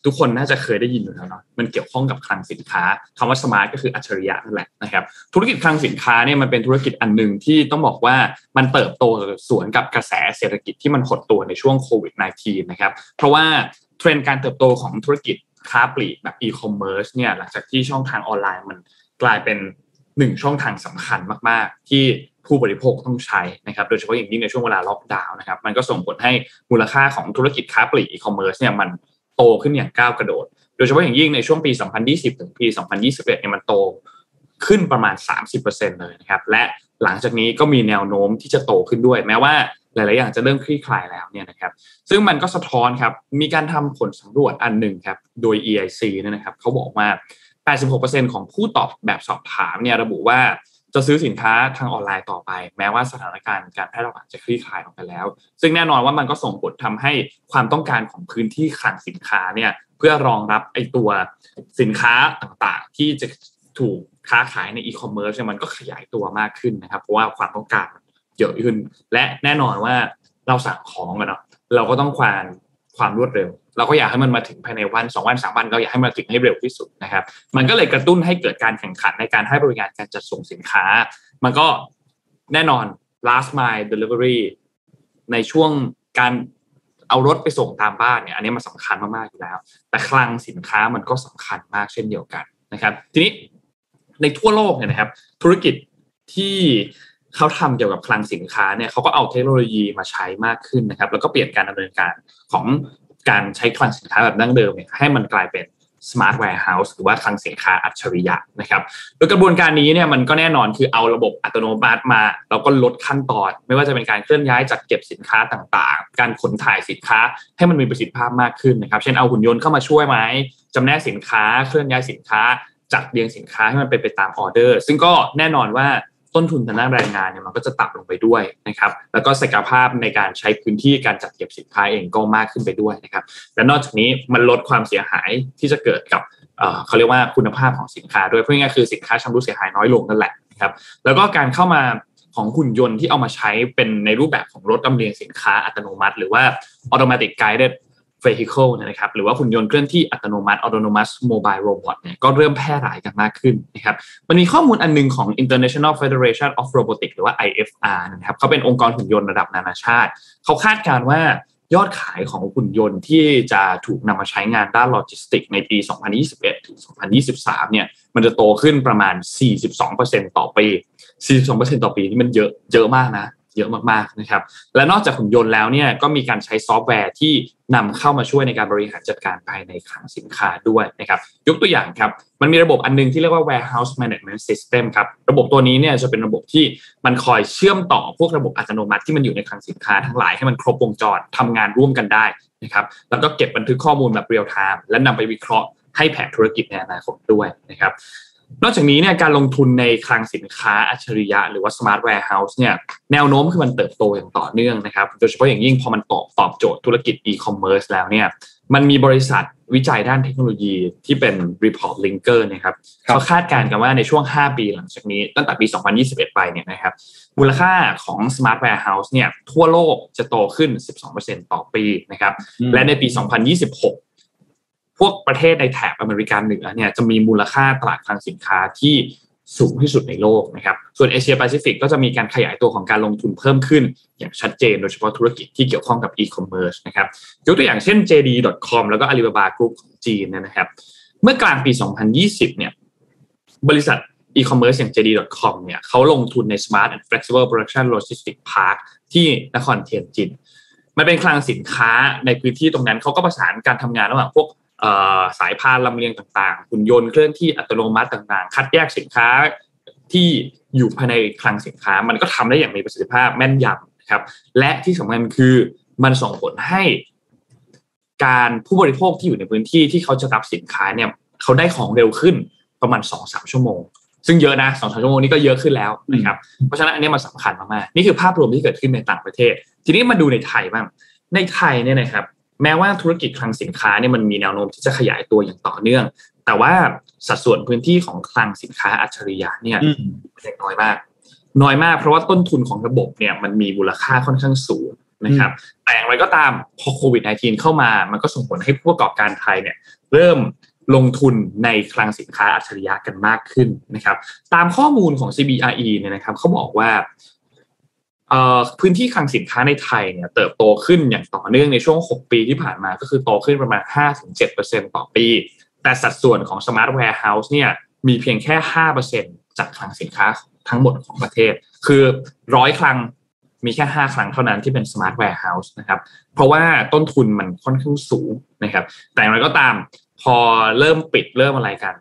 ทุกคนน่าจะเคยได้ยินอยู่แล้วเนาะมันเกี่ยวข้องกับคลังสินค้าคำว่า smart ก็คืออัจฉริยะนั่นแหละนะครับ ธุรกิจคลังสินค้าเนี่ยมันเป็นธุรกิจอันหนึ่งที่ต้องบอกว่ามันเติบโตสวนกับกระแสเศรษฐกิจที่มันหดตัวในช่วงโควิด -19 นะครับ เพราะว่าเทรนด์การเติบโตของธุรกิจค้าปลีกแบบ e-commerce เนี่ยหลังจากที่ช่องทางออนไลน์มันกลายเป็นหนึ่งช่องทางสำคัญมาก ๆ ที่ผู้บริโภคต้องใช้นะครับ โดยเฉพาะอย่างยิ่งในช่วงเวลาล็อกดาวน์นะครับ มันก็ส่งผลให้มูลค่าของธุรกิจค้าปลีกอีคอมเมิร์ซเนี่ยมัน โตขึ้นอย่างก้าวกระโดด โดยเฉพาะอย่างยิ่งในช่วงปี 2020 ถึงปี 2021 เนี่ยมันโตขึ้นประมาณ 30%เลยนะครับ และหลังจากนี้ก็มีแนวโน้มที่จะโตขึ้นด้วย แม้ว่าหลาย ๆ อย่างจะเริ่มคลี่คลายแล้วเนี่ยนะครับ ซึ่งมันก็สะท้อนครับ มีการทำผลสำรวจอันหนึ่งครับ โดย EIC เนี่ยนะครับเขาบอกว่า 86%ของผู้ตอบแบบสอบถามเนี่ยระบุว่า จะซื้อสินค้าทางออนไลน์ต่อไป แม้ว่าสถานการณ์การแพร่ระบาดจะคลี่คลายออกไปแล้ว ซึ่งแน่นอนว่ามันก็ส่งผลทำให้ความต้องการของพื้นที่คลังสินค้าเนี่ยเพื่อรองรับไอตัวสินค้าต่างๆ ที่จะถูกค้าขายในอีคอมเมิร์ซเนี่ยมันก็ขยายตัวมากขึ้นนะครับ เพราะว่าความต้องการเยอะขึ้น และแน่นอนว่าเราสั่งของกันเนาะเราก็ต้องความความรวดเร็ว เราก็อยากให้มันมาถึงภายในวันสองวันสามวันเราอยากให้มันถึงให้เร็วที่สุดนะครับ มันก็เลยกระตุ้นให้เกิดการแข่งขันในการให้บริการการจัดส่งสินค้า มันก็แน่นอน last mile delivery ในช่วงการเอารถไปส่งตามบ้านเนี่ยอันนี้มันสำคัญมากๆอยู่แล้ว แต่คลังสินค้ามันก็สำคัญมากเช่นเดียวกันนะครับ ทีนี้ในทั่วโลกเนี่ยนะครับ ธุรกิจที่เขาทำเกี่ยวกับคลังสินค้าเนี่ยเขาก็เอาเทคโนโลยีมาใช้มากขึ้นนะครับ แล้วก็เปลี่ยนการดำเนินการของ การใช้คลังสินค้าแบบดั้งเดิมเนี่ยให้มันกลายเป็น smart warehouse หรือว่าคลังสินค้าอัจฉริยะนะครับ โดยกระบวนการนี้เนี่ยมันก็แน่นอนคือเอาระบบอัตโนมัติมาแล้วก็ลดขั้นตอน ไม่ว่าจะเป็นการเคลื่อนย้ายจัดเก็บสินค้าต่างๆ การขนถ่ายสินค้าให้มันมีประสิทธิภาพมากขึ้นนะครับ เช่นเอาหุ่นยนต์เข้ามาช่วยไหมจำแนกสินค้า เคลื่อนย้ายสินค้า จัดเรียงสินค้าให้มันเป็นไปตามออเดอร์ ซึ่งก็แน่นอนว่า ต้นทุนทางด้านแรงงานเนี่ยมันก็จะต่ำลงไปด้วยนะครับ แล้วก็ศักยภาพในการใช้พื้นที่การจัดเก็บสินค้าเองก็มากขึ้นไปด้วยนะครับ และนอกจากนี้มันลดความเสียหายที่จะเกิดกับเขาเรียกว่าคุณภาพของสินค้าด้วย เพราะง่ายคือสินค้าชำรุดเสียหายน้อยลงนั่นแหละนะครับ แล้วก็การเข้ามาของหุ่นยนต์ที่เอามาใช้เป็นในรูปแบบของรถลำเลียงสินค้าอัตโนมัติ หรือว่า automatic guided vehicle นะครับหรือว่าหุ่นยนต์เคลื่อนที่อัตโนมัติ autonomous mobile robot เนี่ยก็เริ่มแพร่หลายกันมากขึ้นนะครับมันมีข้อมูลอันนึงของ International Federation of Robotics หรือว่า IFR นะครับเขาเป็นองค์กรหุ่นยนต์ระดับนานาชาติ เขาคาดการณ์ว่ายอดขายของหุ่นยนต์ที่จะถูกนำมาใช้งานด้านโลจิสติกในปี 2021 ถึง 2023 เนี่ย มันจะโตขึ้นประมาณ 42%ต่อปี 42%ต่อปีนี่มันเยอะเยอะมากนะ เยอะมากๆนะครับ และนอกจากหุ่นยนต์แล้วเนี่ยก็มีการใช้ซอฟต์แวร์ที่นำเข้ามาช่วยในการบริหารจัดการภายในคลังสินค้าด้วยนะครับ ยกตัวอย่างครับ มันมีระบบอันนึงที่เรียกว่า warehouse management system ครับ ระบบตัวนี้เนี่ยจะเป็นระบบที่มันคอยเชื่อมต่อพวกระบบอัตโนมัติที่มันอยู่ในคลังสินค้าทั้งหลายให้มันครบวงจรทำงานร่วมกันได้นะครับ แล้วก็เก็บบันทึกข้อมูลแบบเรียลไทม์และนำไปวิเคราะห์ให้แผนธุรกิจในอนาคตด้วยนะครับ นอกจากนี้เนี่ยการลงทุนในคลังสินค้าอัจฉริยะหรือว่า smart warehouse เนี่ยแนวโน้มคือมันเติบโตอย่างต่อเนื่องนะครับโดยเฉพาะอย่างยิ่งพอมันตอบตอบโจทย์ธุรกิจ e-commerce แล้วเนี่ยมันมีบริษัทวิจัยด้านเทคโนโลยีที่เป็น report linker นะครับเขาคาดการณ์กันว่าในช่วง 5 ปีหลังจากนี้ ตั้งแต่ปี 2021 ไปเนี่ยนะครับมูลค่าของ smart warehouse เนี่ยทั่วโลกจะโตขึ้น 12%ต่อปีนะครับและในปี 2026 พวกประเทศในแถบอเมริกาเหนือเนี่ยจะมีมูลค่าตลาดคลังสินค้าที่สูงที่สุดในโลกนะครับ ส่วนเอเชียแปซิฟิกก็จะมีการขยายตัวของการลงทุนเพิ่มขึ้น อย่างชัดเจนโดยเฉพาะธุรกิจที่เกี่ยวข้องกับอีคอมเมิร์ซนะครับยกตัวอย่างเช่น JD.com แล้วก็ Alibaba Group ของจีนนะครับ เมื่อกลางปี 2020 เนี่ย บริษัทอีคอมเมิร์ซอย่าง JD.com เนี่ยเขาลงทุนใน Smart and Flexible Production Logistics Park ที่นครเทียนจิน มันเป็นคลังสินค้าในพื้นที่ตรงนั้นเขาก็ประสานการทำงานระหว่างพวก สายพานลำเลียงต่างๆหุ่นยนต์เคลื่อนที่อัตโนมัติต่างๆ คัดแยกสินค้าที่อยู่ภายในคลังสินค้า มันก็ทำได้อย่างมีประสิทธิภาพแม่นยำนะครับ และที่สำคัญคือมันส่งผลให้การผู้บริโภคที่อยู่ในพื้นที่ที่เขาจะรับสินค้าเนี่ยเขาได้ของเร็วขึ้นประมาณสองสามชั่วโมง ซึ่งเยอะนะสองสามชั่วโมงนี้ก็เยอะขึ้นแล้วนะครับเพราะฉะนั้นอันนี้มันสาคัญมากๆนี่คือภาพรวมที่เกิดขึ้นในต่างประเทศ ทีนี้มาดูในไทยบ้างในไทยเนี่ยนะครับ แม้ว่าธุรกิจคลังสินค้าเนี่ยมันมีแนวโน้มที่จะขยายตัวอย่างต่อเนื่อง แต่ว่าสัดส่วนพื้นที่ของคลังสินค้าอัจฉริยะเนี่ยน้อยมาก น้อยมากเพราะว่าต้นทุนของระบบเนี่ยมันมีมูลค่าค่อนข้างสูงนะครับแต่อย่างไรก็ตามพอโควิด -19 เข้ามา มันก็ส่งผลให้ผู้ประกอบการไทยเนี่ยเริ่มลงทุนในคลังสินค้าอัจฉริยะกันมากขึ้นนะครับ ตามข้อมูลของ CBRE เนี่ยนะครับเขาบอกว่า พื้นที่คลังสินค้าในไทยเนี่ยเติบโตขึ้นอย่างต่อเนื่องในช่วง 6 ปีที่ผ่านมาก็คือโตขึ้นประมาณ 5-7%ต่อปี แต่สัดส่วนของ Smart Warehouse เนี่ยมีเพียงแค่ 5%จากคลังสินค้าทั้งหมดของประเทศ คือร้อยคลังมีแค่ 5 ครั้งเท่านั้นที่เป็น Smart Warehouse นะครับ เพราะว่าต้นทุนมันค่อนข้างสูงนะครับ แต่อย่างไรก็ตามพอเริ่มปิดเริ่มอะไรกัน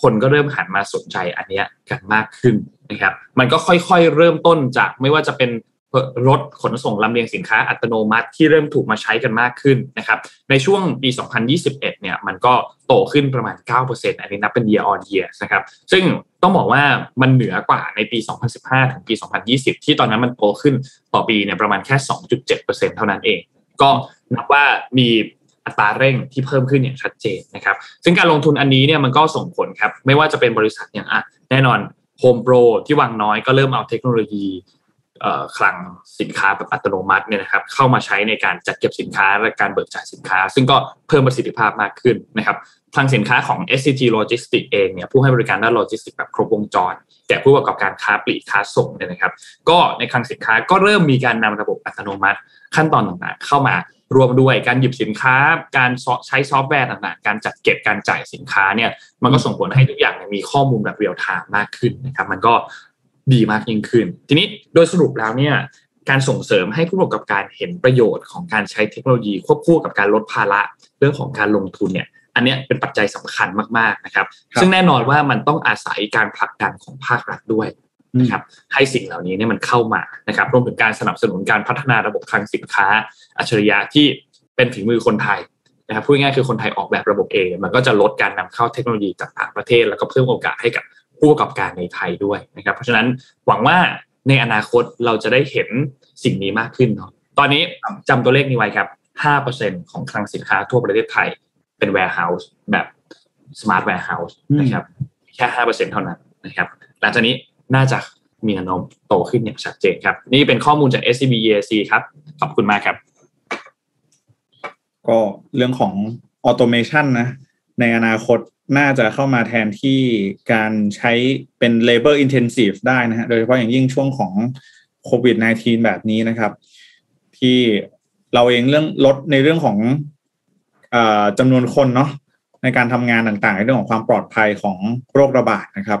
คนก็เริ่มหันมาสนใจอันเนี้ยกันมากขึ้น นะครับมันก็ค่อยๆ เริ่มต้นจากไม่ว่าจะเป็นรถขนส่งลำเลียงสินค้าอัตโนมัติที่เริ่มถูกมาใช้กันมากขึ้นนะครับในช่วงปี 2021 เนี่ยมันก็โตขึ้นประมาณ 9%อันนี้นับเป็น year on year นะครับซึ่งต้องบอกว่ามันเหนือกว่าในปี 2015 ถึงปี 2020 ที่ตอนนั้นมันโตขึ้นต่อปีเนี่ยประมาณแค่ 2.7%เท่านั้นเอง ก็นับว่ามีอัตราเร่งที่เพิ่มขึ้นอย่างชัดเจนนะครับซึ่งการลงทุนอันนี้เนี่ยมันก็ส่งผลครับไม่ว่าจะเป็นบริษัทอย่างอะแน่นอน โฮมโปรที่วังน้อยก็เริ่มเอาเทคโนโลยีคลังสินค้าแบบอัตโนมัติเนี่ยนะครับเข้ามาใช้ในการจัดเก็บสินค้าและการเบิกจ่ายสินค้า ซึ่งก็เพิ่มประสิทธิภาพมากขึ้นนะครับคลังสินค้าของ SCG Logistics เองเนี่ยผู้ให้บริการด้านโลจิสติกแบบครบวงจรแก่ผู้ประกอบการค้าปลีกค้าส่งเนี่ยนะครับ ก็ในคลังสินค้าก็เริ่มมีการนำระบบอัตโนมัติขั้นตอนต่างๆ เข้ามา รวมด้วยการหยิบสินค้า การใช้ซอฟต์แวร์ต่างๆ การจัดเก็บการจ่ายสินค้าเนี่ย มันก็ส่งผลให้ทุกอย่างมีข้อมูลแบบเรียลไทม์มากขึ้นนะครับ มันก็ดีมากยิ่งขึ้น ทีนี้โดยสรุปแล้วเนี่ยการส่งเสริมให้ผู้ประกอบการเห็นประโยชน์ของการใช้เทคโนโลยีควบคู่กับการลดภาระเรื่องของการลงทุนเนี่ยอันเนี้ยเป็นปัจจัยสำคัญมากๆนะครับครับ ซึ่งแน่นอนว่ามันต้องอาศัยการผลักดันของภาครัฐด้วย นะครับให้สิ่งเหล่านี้เนี่ยมันเข้ามานะครับรวมถึงการสนับสนุนการพัฒนาระบบคลังสินค้า อัจฉริยะที่เป็นฝีมือคนไทยนะครับพูดง่ายคือคนไทยออกแบบระบบเอง มันก็จะลดการนำเข้าเทคโนโลยีจากต่างประเทศ แล้วก็เพิ่มโอกาสให้กับผู้ประกอบการในไทยด้วยนะครับเพราะฉะนั้นหวังว่าในอนาคตเราจะได้เห็นสิ่งนี้มากขึ้นเนาะตอนนี้จำตัวเลขนี้ไว้ครับ 5%ของคลังสินค้าทั่วประเทศไทยเป็น warehouse แบบ smart warehouse นะครับแค่ 5%เท่านั้นนะครับหลังจากนี้ น่าจะมีแนวโน้มโตขึ้นอย่างชัดเจนครับ นี่เป็นข้อมูลจาก SCB EAC ครับ ขอบคุณมากครับ ก็เรื่องของออโตเมชันนะ ในอนาคตน่าจะเข้ามาแทนที่การใช้เป็น labor intensive ได้นะฮะโดยเฉพาะอย่างยิ่งช่วงของโควิด -19 แบบนี้นะครับ ที่เราเองเรื่องลดในเรื่องของอจำนวนคนเนาะในการทำงานต่างๆ ในเรื่องของความปลอดภัยของโรคระบาดนะครับ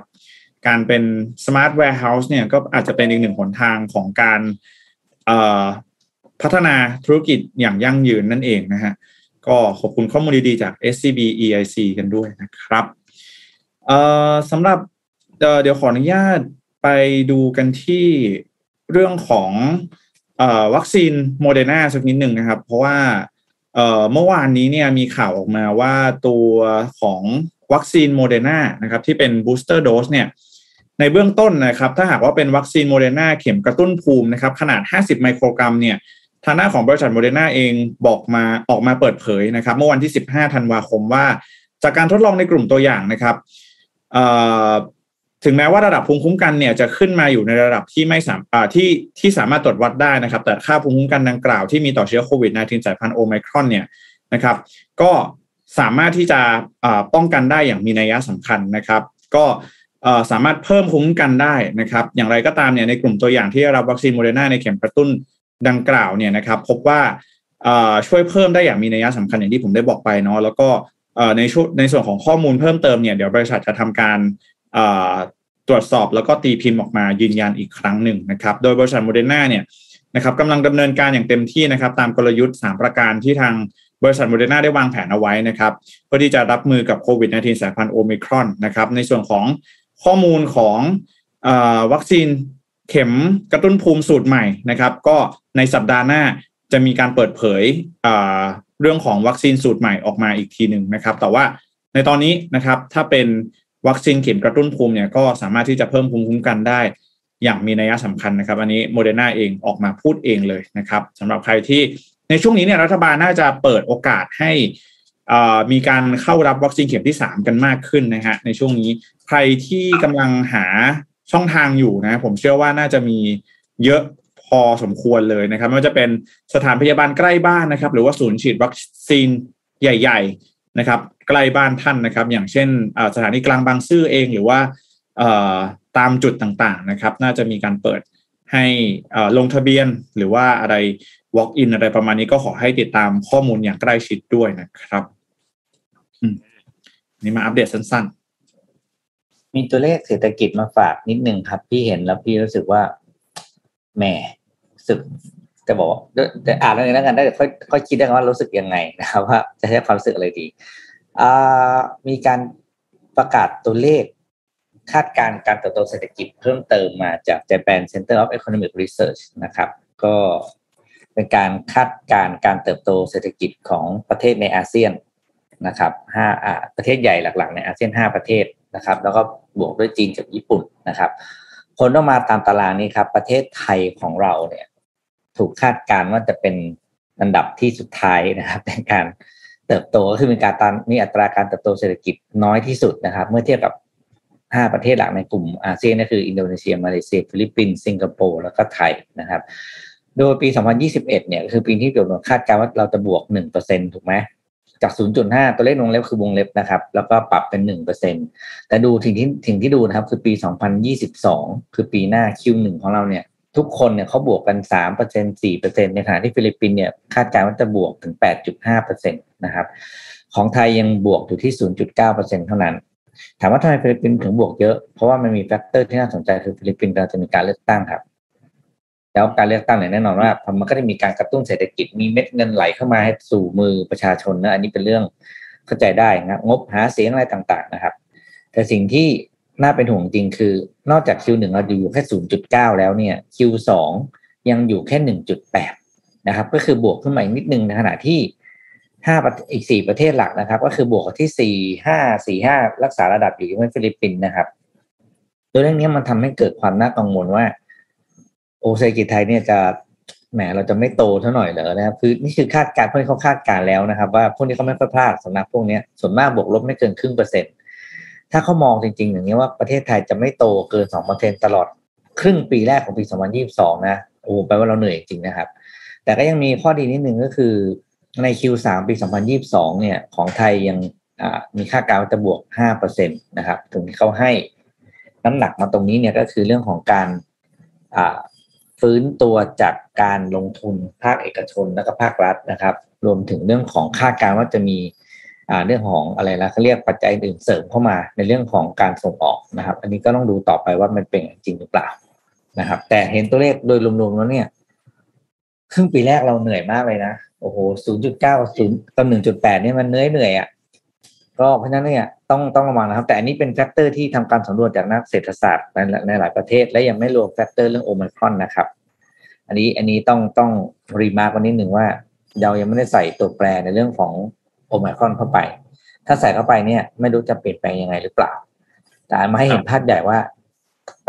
การเป็น smart warehouse เนี่ยก็อาจจะเป็นอีกหนึ่งหนทางของการพัฒนาธุรกิจอย่างยั่งยืนนั่นเองนะฮะก็ขอบคุณข้อมูลดีๆจาก SCB EIC กันด้วยนะครับสำหรับเดี๋ยวขออนุญาตไปดูกันที่เรื่องของอวัคซีนโมเดอร์นาสักนิดหนึ่งนะครับ เพราะว่าเอ่อเมื่อวานนี้เนี่ยมีข่าวออกมาว่าตัวของวัคซีนโมเดอร์นานะครับที่เป็น booster dose เนี่ย ในเบื้องต้นนะครับ ถ้าหากว่าเป็นวัคซีนโมเดอร์นาเข็มกระตุ้นภูมินะครับ ขนาด 50 ไมโครกรัมเนี่ยทางด้านของบริษัทโมเดอร์นาเองบอกมาออกมาเปิดเผยนะครับ เมื่อวันที่ 15 ธันวาคมว่า จากการทดลองในกลุ่มตัวอย่างนะครับถึงแม้ว่าระดับภูมิคุ้มกันเนี่ยจะขึ้นมาอยู่ในระดับที่ไม่สามาที่ที่สามารถตรวจวัดได้นะครับ แต่ค่าภูมิคุ้มกันดังกล่าวที่มีต่อเชื้อโควิด -19 สายพันธุ์โอไมครอนเนี่ยนะครับ ก็สามารถที่จะป้องกันได้อย่างมีนัยสำคัญนะครับ ก็ สามารถเพิ่มคุ้มกันได้นะครับ อย่างไรก็ตามเนี่ยในกลุ่มตัวอย่างที่รับวัคซีนโมเดอร์นาในเข็มกระตุ้นดังกล่าวเนี่ยนะครับ พบว่าช่วยเพิ่มได้อย่างมีนัยสำคัญอย่างที่ผมได้บอกไปเนาะแล้วก็ในช่วงในส่วนของข้อมูลเพิ่มเติมเนี่ยเดี๋ยวบริษัทจะทำการตรวจสอบแล้วก็ตีพิมพ์ออกมายืนยันอีกครั้งหนึ่งนะครับ โดยบริษัทโมเดอร์นาเนี่ยนะครับกำลังดำเนินการอย่างเต็มที่นะครับ ตามกลยุทธ์ 3 ประการที่ทางบริษัทโมเดอร์นาได้วางแผนเอาไว้นะครับเพื่อที่จะรับมือกับโควิด -19 สายพันธุ์โอมิครอนนะครับในส่วนของ ข้อมูลของอวัคซีนเข็มกระตุ้นภูมิสูตรใหม่นะครับ ก็ในสัปดาห์หน้าจะมีการเปิดเผยเรื่องของวัคซีนสูตรใหม่ออกมาอีกทีหนึ่งนะครับ แต่ว่าในตอนนี้นะครับถ้าเป็นวัคซีนเข็มกระตุ้นภูมิเนี่ยก็สามารถที่จะเพิ่มภูมิคุ้มกันได้ อย่างมีนัยสำคัญนะครับ อันนี้โมเดอร์นาเองออกมาพูดเองเลยนะครับสำหรับใครที่ในช่วงนี้เนี่ยรัฐบาลน่าจะเปิดโอกาสให้ มีการเข้ารับวัคซีนเข็มที่ 3 กันมากขึ้นนะฮะในช่วงนี้ใครที่กำลังหาช่องทางอยู่นะผมเชื่อว่าน่าจะมีเยอะพอสมควรเลยนะครับไม่ว่าจะเป็นสถานพยาบาลใกล้บ้านนะครับ หรือว่าศูนย์ฉีดวัคซีนใหญ่ ๆนะครับ ใกล้บ้านท่านนะครับ อย่างเช่นสถานีกลางบางซื่อเองหรือว่าตามจุดต่างๆนะครับ น่าจะมีการเปิดให้ลงทะเบียนหรือว่าอะไร walk in อะไรประมาณนี้ก็ขอให้ติดตามข้อมูลอย่างใกล้ชิดด้วยนะครับ นี่มาอัปเดตสั้นๆ มีตัวเลขเศรษฐกิจมาฝากนิดนึงครับ พี่เห็นแล้วพี่รู้สึกว่าแหมรู้สึกจะบอกแต่อ่านแล้วกันได้ค่อยค่อยคิดได้ว่ารู้สึกยังไงนะครับว่าจะใช้ความรู้สึกอะไรดีอ่ามีการประกาศตัวเลขคาดการณ์การเติบโตเศรษฐกิจเพิ่มเติมมาจาก Japan Center of Economic Research นะครับ ก็เป็นการคาดการณ์การเติบโตเศรษฐกิจของประเทศในอาเซียน นะครับห้าประเทศใหญ่หลักๆ ในอาเซียนห้าประเทศนะครับ แล้วก็บวกด้วยจีนกับญี่ปุ่นนะครับผลออกมาตามตารางนี้ครับ ประเทศไทยของเราเนี่ยถูกคาดการณ์ว่าจะเป็นอันดับที่สุดท้ายนะครับในการเติบโตก็คือมีการตามมีอัตราการเติบโตเศรษฐกิจน้อยที่สุดนะครับ เมื่อเทียบกับห้าประเทศหลักในกลุ่มอาเซียนก็คืออินโดนีเซียมาเลเซียฟิลิปปินส์สิงคโปร์แล้วก็ไทยนะครับ โดยปี 2021 เนี่ยคือปีที่เกิดคาดการณ์ว่าเราจะบวก 1%ถูกไหม จาก 0.5 ตัวเลขวงเล็บคือวงเล็บนะครับ แล้วก็ปรับเป็น 1%แต่ดูถึงที่ถึงที่ดูนะครับ คือปี 2022 คือปีหน้า Q1 ของเราเนี่ย ทุกคนเนี่ยเขาบวกกัน 3% 4%ในขณะที่ฟิลิปปินส์เนี่ยคาดการณ์ว่าจะบวกถึง 8.5%นะครับ ของไทยยังบวกอยู่ที่ 0.9%เท่านั้นถามว่าทำไมฟิลิปปินส์ถึงบวกเยอะ เพราะว่ามันมี factor ที่น่าสนใจคือฟิลิปปินส์เราจะมีการเลือกตั้งครับ แล้วการเลือกตั้งเนี่ยแน่นอนว่ามันก็จะมีการกระตุ้นเศรษฐกิจมีเม็ดเงินไหลเข้ามาให้สู่มือประชาชนนะอันนี้เป็นเรื่องเข้าใจได้นะงบหาเสียงอะไรต่างๆนะครับ แต่สิ่งที่น่าเป็นห่วงจริงคือนอกจาก Q1 เราอยู่แค่ 0.9 แล้วเนี่ย Q2 ยังอยู่แค่ 1.8 นะครับ ก็คือบวกขึ้นมาอีกนิดนึงในขณะที่ห้าอีกสี่ประเทศหลักนะครับ ก็คือบวกที่สี่ห้าสี่ห้ารักษาระดับอยู่ที่ฟิลิปปินส์นะครับตัวเรื่องนี้มันทำให้เกิดความน่ากังวลว่า โอเศรษฐกิจไทยเนี่ยจะแหมเราจะไม่โตเท่าหน่อยเหรอนะครับคือนี่คือคาดการณ์พวกนี้เขาคาดการณ์แล้วนะครับ ว่าพวกนี้เขาไม่ค่อยพลาดสำนักพวกนี้ส่วนมากบวกลบไม่เกินครึ่งเปอร์เซ็นต์ถ้าเขามองจริง ๆ อย่างนี้ว่าประเทศไทยจะไม่โตเกินสองเปอร์เซ็นตลอดครึ่งปีแรกของปีสองพันยี่สิบสองนะโอ้แปลว่าเราเหนื่อยจริงนะครับ แต่ก็ยังมีข้อดีนิดนึงก็คือใน Q3 ปี2022 เนี่ย ของไทยยังมีค่าการจะบวก 5%นะครับ ถึงที่เขาให้น้ำหนักมาตรงนี้เนี่ยก็คือเรื่องของการ ฟื้นตัวจากการลงทุนภาคเอกชนและก็ภาครัฐนะครับ รวมถึงเรื่องของค่าการว่าจะมีเรื่องของอะไรนะเขาเรียกปัจจัยอื่นเสริมเข้ามาในเรื่องของการส่งออกนะครับ อันนี้ก็ต้องดูต่อไปว่ามันเป็นจริงหรือเปล่านะครับ แต่เห็นตัวเลขโดยรวมๆแล้วเนี่ยครึ่งปีแรกเราเหนื่อยมากเลยนะโอ้โหศูนย์จุดเก้าศูนย์กับหนึ่งจุดแปดนี่มันเหนื่อยเหนื่อยอะ ก็เพราะฉะนั้นเนี่ยต้องต้องระวังนะครับ แต่อันนี้เป็น factor ที่ทำการสำรวจจากนักเศรษฐศาสตร์ในในหลายประเทศ และยังไม่รวม factor เรื่องโอมิครอนนะครับ อันนี้อันนี้ต้องต้อง remark กันนิดหนึ่งว่าเรายังไม่ได้ใส่ตัวแปรในเรื่องของโอมิครอนเข้าไป ถ้าใส่เข้าไปเนี่ย ไม่รู้จะเปลี่ยนแปลงยังไงหรือเปล่า แต่มาให้เห็นภาพใหญ่ว่า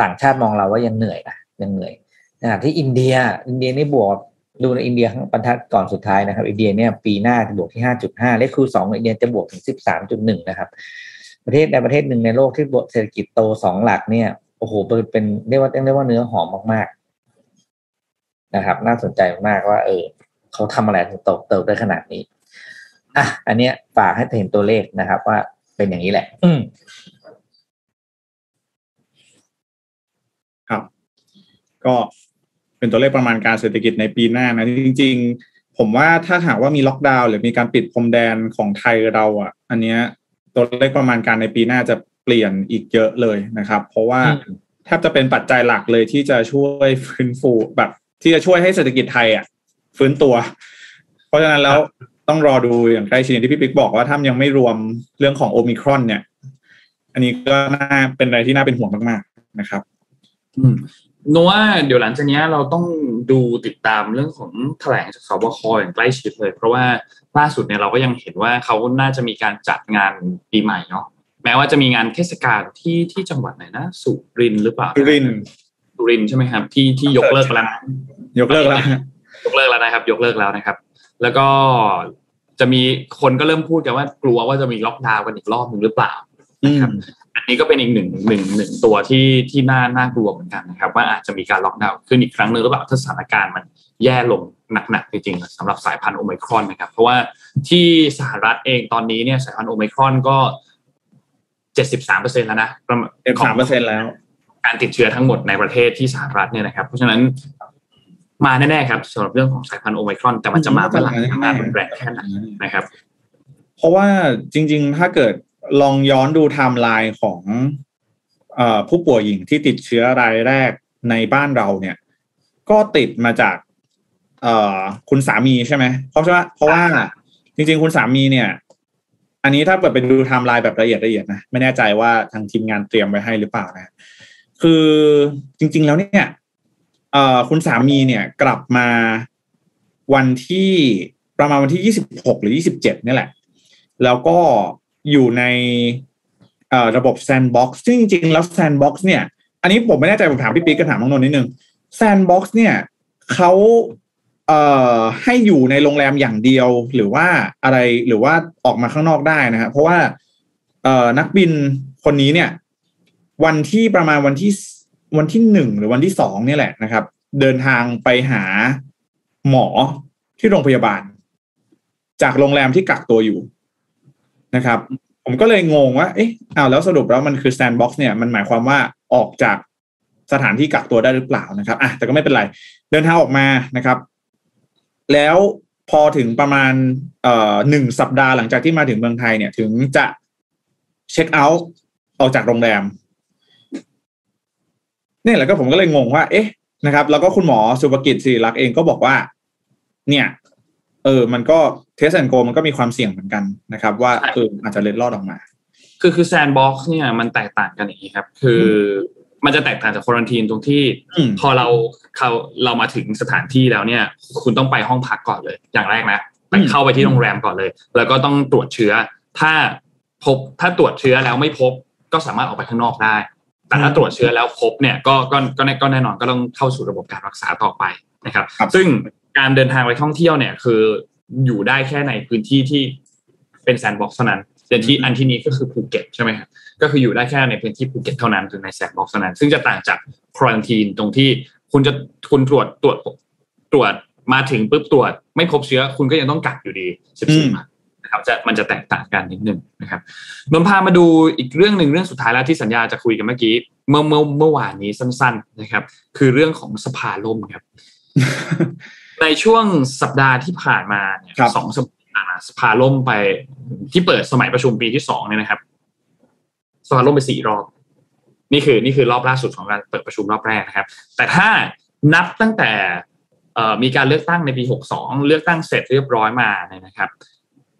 ต่างชาติมองเราว่ายังเหนื่อยนะยังเหนื่อยขณะที่อินเดีย อินเดียนี่บวก ดูในอินเดียบรรทัดก่อนสุดท้ายนะครับ อินเดียเนี่ยปีหน้าจะบวกที่ห้าจุดห้าเลขคูสองอินเดียจะบวกถึงสิบสามจุดหนึ่งนะครับ ประเทศในประเทศหนึ่งในโลกที่บวกเศรษฐกิจโตสองหลักเนี่ยโอ้โหเป็นเรียกว่าเรียกว่าเนื้อหอมมากๆนะครับ น่าสนใจมากว่า เออเขาทำอะไรถึงโตเติบได้ขนาดนี้อะอันเนี้ยฝากให้เห็นตัวเลขนะครับ ว่าเป็นอย่างนี้แหละ อืครับ ก็ เป็นตัวเลขประมาณการเศรษฐกิจในปีหน้านะจริง ๆ ผมว่าถ้าหากว่ามีล็อกดาวน์หรือมีการปิดพรมแดนของไทยเราอะ อันเนี้ยตัวเลขประมาณการในปีหน้าจะเปลี่ยนอีกเยอะเลยนะครับ เพราะว่าแทบจะเป็นปัจจัยหลักเลยที่จะช่วยฟื้นฟูแบบ ที่จะช่วยให้เศรษฐกิจไทยอะฟื้นตัว เพราะฉะนั้นแล้วต้องรอดูอย่างใกล้ชิดที่พี่ปิ๊กบอกว่าถ้ายังไม่รวมเรื่องของโอมิครอนเนี่ย อันนี้ก็น่าเป็นอะไรที่น่าเป็นห่วงมากๆนะครับโนว่าเดี๋ยวหลังจากนี้เราต้องดูติดตามเรื่องของแถลงจากสบคอย่างใกล้ชิดเลย เพราะว่าล่าสุดเนี่ยเราก็ยังเห็นว่าเขาน่าจะมีการจัดงานปีใหม่เนาะแม้ว่าจะมีงานเทศกาลที่ที่จังหวัดไหนนะสุรินหรือเปล่าสุรินสุรินใช่ไหมครับ ที่ที่ยกเลิกแล้วยกเลิกแล้วยกเลิกแล้วนะครับ ยกเลิกแล้วนะครับ แล้วก็จะมีคนก็เริ่มพูดกันว่ากลัวว่าจะมีล็อกดาวน์กันอีกรอบหนึ่งหรือเปล่านะครับ อันนี้ก็เป็นอีกหนึ่งหนึ่งหนึ่งตัวที่ที่น่าน่ากลัวเหมือนกันนะครับ ว่าอาจจะมีการล็อกดาวน์ขึ้นอีกครั้งหนึ่งหรือเปล่าถ้าสถานการณ์มันแย่ลงหนักๆจริงๆสำหรับสายพันธุ์โอไมครอนนะครับ เพราะว่าที่สหรัฐเองตอนนี้เนี่ยสายพันธุ์โอไมครอนก็เจ็ดสิบสามเปอร์เซ็นแล้วนะประมาณเจ็ดสามเปอร์เซ็นแล้ว การติดเชื้อทั้งหมดในประเทศที่สหรัฐเนี่ยนะครับ เพราะฉะนั้นมาแน่ๆครับสำหรับเรื่องของสายพันธุ์โอไมครอน แต่มันจะมาเมื่อไหร่มารุนแรงแค่ไหนนะครับ เพราะว่าจริง ๆ ถ้าเกิด ลองย้อนดูไทม์ไลน์ของอผู้ป่วยหญิงที่ติดเชื้อรายแรกในบ้านเราเนี่ย ก็ติดมาจากคุณสามีใช่ไหมเพราะว่าเพราะว่าจริง ๆ คุณสามีเนี่ย อันนี้ถ้าเปิดไปดูไทม์ไลน์แบบละเอียดละเอียดนะไม่แน่ใจว่าทางทีมงานเตรียมไว้ให้หรือเปล่านะ คือจริง ๆ แล้วเนี่ยคุณสามีเนี่ยกลับมาวันที่ประมาณวันที่ยี่สิบหกหรือยี่สิบเจ็ดนี่แหละ แล้วก็ อยู่ในระบบแซนด์บ็อกซ์ซึ่งจริงๆ แล้วแซนด์บ็อกซ์เนี่ย อันนี้ผมไม่แน่ใจผมถามพี่ปิ๊กก็ถามน้องนนท์นิดนึงแซนด์บ็อกซ์เนี่ยเขาเอ่อให้อยู่ในโรงแรมอย่างเดียวหรือว่าอะไรหรือว่าออกมาข้างนอกได้นะครับเพราะว่าเอ่อนักบินคนนี้เนี่ย วันที่ประมาณวันที่วันที่หนึ่งหรือวันที่สองเนี่ยแหละนะครับ เดินทางไปหาหมอที่โรงพยาบาล จากโรงแรมที่กักตัวอยู่ นะครับ ผมก็เลยงงว่าเอ๊ะอ้าวแล้วสรุปแล้วมันคือแซนด์บ็อกซ์เนี่ยมันหมายความว่าออกจากสถานที่กักตัวได้หรือเปล่านะครับอะแต่ก็ไม่เป็นไร เดินทางออกมานะครับ แล้วพอถึงประมาณเอ่อหนึ่งสัปดาห์หลังจากที่มาถึงเมืองไทยเนี่ย ถึงจะเช็คเอาท์ออกจากโรงแรมเนี่ยแล้วก็ผมก็เลยงงว่า เอ๊ะนะครับ แล้วก็คุณหมอสุภกิจศิริลักษ์เองก็บอกว่า เนี่ย เออมันก็ Test and Go มันก็มีความเสี่ยงเหมือนกันนะครับ ว่าเอออาจจะเล็ดลอดออกมา คือคือแซนด์บ็อกซ์เนี่ยมันแตกต่างกันอย่างนี้ครับ คือมันจะแตกต่างจาก quarantine ตรงที่อืมพอเราเขาเรามาถึงสถานที่แล้วเนี่ย คุณต้องไปห้องพักก่อนเลย อย่างแรกนะไปอืมเข้าไปที่โรงแรมก่อนเลย แล้วก็ต้องตรวจเชื้อ ถ้าพบถ้าตรวจเชื้อแล้วไม่พบก็สามารถออกไปข้างนอกได้ แต่ถ้าตรวจเชื้อแล้วพบเนี่ยก็ก็ก็แน่ก็แน่นอนก็ต้องเข้าสู่ระบบการรักษาต่อไปนะครับครับซึ่ง การเดินทางไปท่องเที่ยวเนี่ย คืออยู่ได้แค่ในพื้นที่ที่เป็นแซนด์บ็อกซ์เท่านั้นอย่างที่อันที่นี้ก็คือภูเก็ตใช่ไหมครับก็คืออยู่ได้แค่ในพื้นที่ภูเก็ตเท่านั้นหรือในแซนด์บ็อกซ์เท่านั้น ซึ่งจะต่างจาก quarantine ตรงที่คุณจะคุณตรวจตรวจตรวจมาถึงปุ๊บตรวจ ไม่พบเชื้อคุณก็ยังต้องกักอยู่ดีอืม14วันนะครับจะมันจะแตกต่างกันนิดนึงนะครับนนท์พามาดูอีกเรื่องหนึ่งเรื่องสุดท้ายแล้วที่สัญญาจะคุยกันเมื่อกี้ เมื่อเมื่อเมื่อวานนี้สั้น ๆนะครับ คือเรื่องของสภาล่มครับ ในช่วงสัปดาห์ที่ผ่านมาเนี่ยครับสองสัปดาห์สภาล่มไปที่เปิดสมัยประชุมปีที่สองเนี่ยนะครับ สภาล่มไปสี่รอบ นี่คือนี่คือรอบล่าสุดของการเปิดประชุมรอบแรกนะครับ แต่ถ้านับตั้งแต่เอ่อมีการเลือกตั้งในปีหกสองเลือกตั้งเสร็จเรียบร้อยมาเนี่ยนะครับ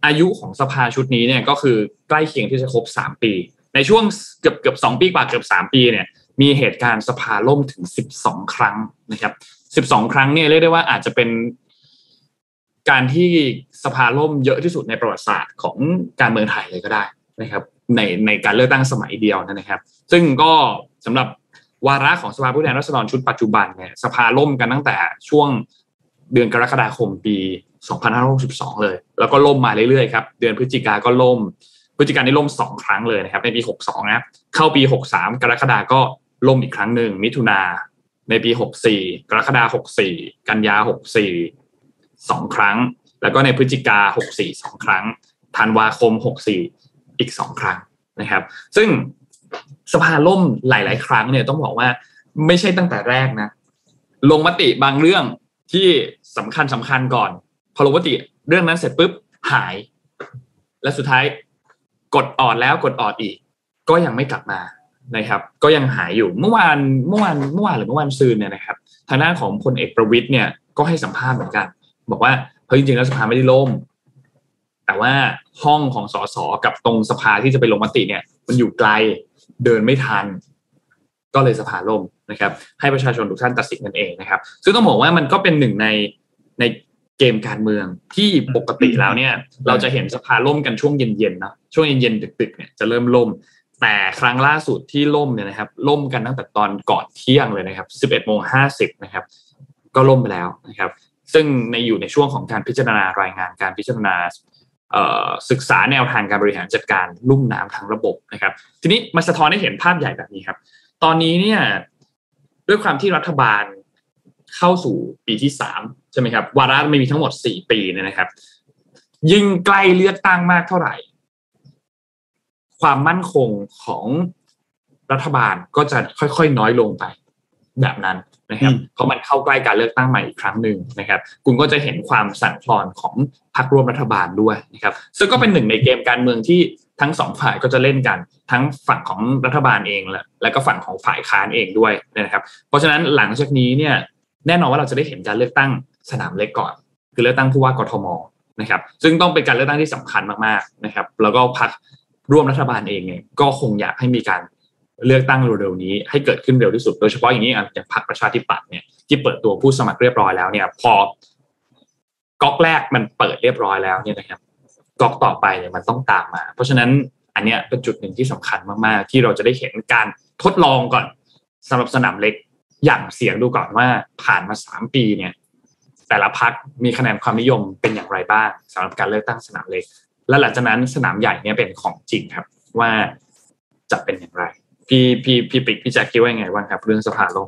อายุของสภาชุดนี้เนี่ยก็คือใกล้เคียงที่จะครบสามปี ในช่วงเกือบเกือบสองปีกว่าเกือบสามปีเนี่ยมีเหตุการณ์สภาล่มถึงสิบสองครั้งนะครับ สิบสองครั้งเนี่ยเรียกได้ว่าอาจจะเป็นการที่สภาล่มเยอะที่สุดในประวัติศาสตร์ของการเมืองไทยเลยก็ได้นะครับ ในในการเลือกตั้งสมัยเดียวนะครับ ซึ่งก็สำหรับวาระของสภาผู้แทนราษฎรชุดปัจจุบันเนี่ยสภาล่มกันตั้งแต่ช่วงเดือนกรกฎาคมปี 2562 เลย แล้วก็ล่มมาเรื่อยๆครับ เดือนพฤศจิกาก็ล่ม พฤศจิกายนนี่ล่มสองครั้งเลยนะครับ ในปี 62 นะ เข้าปี 63 กรกฎาก็ล่มอีกครั้งหนึ่ง มิถุนา ในปี 64 กรกฎาคม64 กันยา 64 สองครั้ง แล้วก็ในพฤศจิกา 64 สองครั้ง ธันวาคม 64 อีกสองครั้งนะครับ ซึ่งสภาล่มหลาย ๆ ครั้งเนี่ยต้องบอกว่าไม่ใช่ตั้งแต่แรกนะ ลงมติบางเรื่องที่สำคัญสำคัญก่อน พอลงมติเรื่องนั้นเสร็จปุ๊บหาย และสุดท้ายกดออดแล้วกดออดอีก ก็ยังไม่กลับมา นะครับ ก็ยังหายอยู่เมื่อวานเมื่อวานเมื่อวานหรือเมื่อวานซืนเนี่ยนะครับทางด้านของพลเอกประวิตยเนี่ยก็ให้สัมภาษณ์เหมือนกัน บอกว่าเฮ้ยจริงๆแล้วสภาไม่ได้ล่ม แต่ว่าห้องของสสกับตรงสภาที่จะไปลงมติเนี่ย มันอยู่ไกลเดินไม่ทัน ก็เลยสภาล่มนะครับ ให้ประชาชนทุกท่านตัดสินกันเองนะครับ ซึ่งต้องบอกว่ามันก็เป็นหนึ่งในในเกมการเมืองที่ปกติแล้วเนี่ย เราจะเห็นสภาล่มกันช่วงเย็นๆนะช่วงเย็นๆดึกๆเนี่ยจะเริ่มล่ม แต่ครั้งล่าสุดที่ล่มเนี่ยนะครับ ล่มกันตั้งแต่ตอนก่อนเที่ยงเลยนะครับ 11โมง50นะครับ ก็ล่มไปแล้วนะครับ ซึ่งในอยู่ในช่วงของการพิจารณารายงานการพิจารณาศึกษาแนวทางการบริหารจัดการลุ่มน้ำทางระบบนะครับ ทีนี้มาสะท้อนให้เห็นภาพใหญ่แบบนี้ครับ ตอนนี้เนี่ยด้วยความที่รัฐบาลเข้าสู่ปีที่สามใช่ไหมครับวาระไม่มีทั้งหมดสี่ปีเนี่ยนะครับ ยิ่งใกล้เลือกตั้งมากเท่าไหร่ ความมั่นคงของรัฐบาลก็จะค่อยๆ น้อยลงไปแบบนั้นนะครับอืมเพราะมันเข้าใกล้การเลือกตั้งใหม่อีกครั้งหนึ่งนะครับ คุณก็จะเห็นความสั่นคลอนของพรรคร่วมรัฐบาลด้วยนะครับ ซึ่งก็เป็นหนึ่งในเกมการเมืองที่ทั้งสองฝ่ายก็จะเล่นกัน ทั้งฝั่งของรัฐบาลเองและและก็ฝั่งของฝ่ายค้านเองด้วยนะครับ เพราะฉะนั้นหลังจากนี้เนี่ยแน่นอนว่าเราจะได้เห็นการเลือกตั้งสนามเล็กก่อน คือเลือกตั้งผู้ว่ากทมนะครับ ซึ่งต้องเป็นการเลือกตั้งที่สำคัญมากๆนะครับ แล้วก็พรรค ร่วมรัฐบาลเองเนี่ยก็คงอยากให้มีการเลือกตั้งเร็วๆนี้ให้เกิดขึ้นเร็วที่สุด โดยเฉพาะอย่างนี้อะอย่างพรรคประชาธิปัตย์เนี่ยที่เปิดตัวผู้สมัครเรียบร้อยแล้วเนี่ยพอก๊อกแรกมันเปิดเรียบร้อยแล้วเนี่ยนะครับก๊อกต่อไปเนี่ยมันต้องตามมา เพราะฉะนั้นอันเนี้ยเป็นจุดหนึ่งที่สำคัญมากๆ ที่เราจะได้เห็นการทดลองก่อนสำหรับสนามเล็กอย่างเสียงดูก่อนว่าผ่านมาสามปีเนี่ยแต่ละพักมีคะแนนความนิยมเป็นอย่างไรบ้างสำหรับการเลือกตั้งสนามเล็ก และหลังจากนั้นสนามใหญ่เนี่ยเป็นของจริงครับ ว่าจะเป็นอย่างไร พี่พี่พี่ปิ๊กพี่แจ็คคิดว่ายังไงบ้างครับ เรื่องสภาลง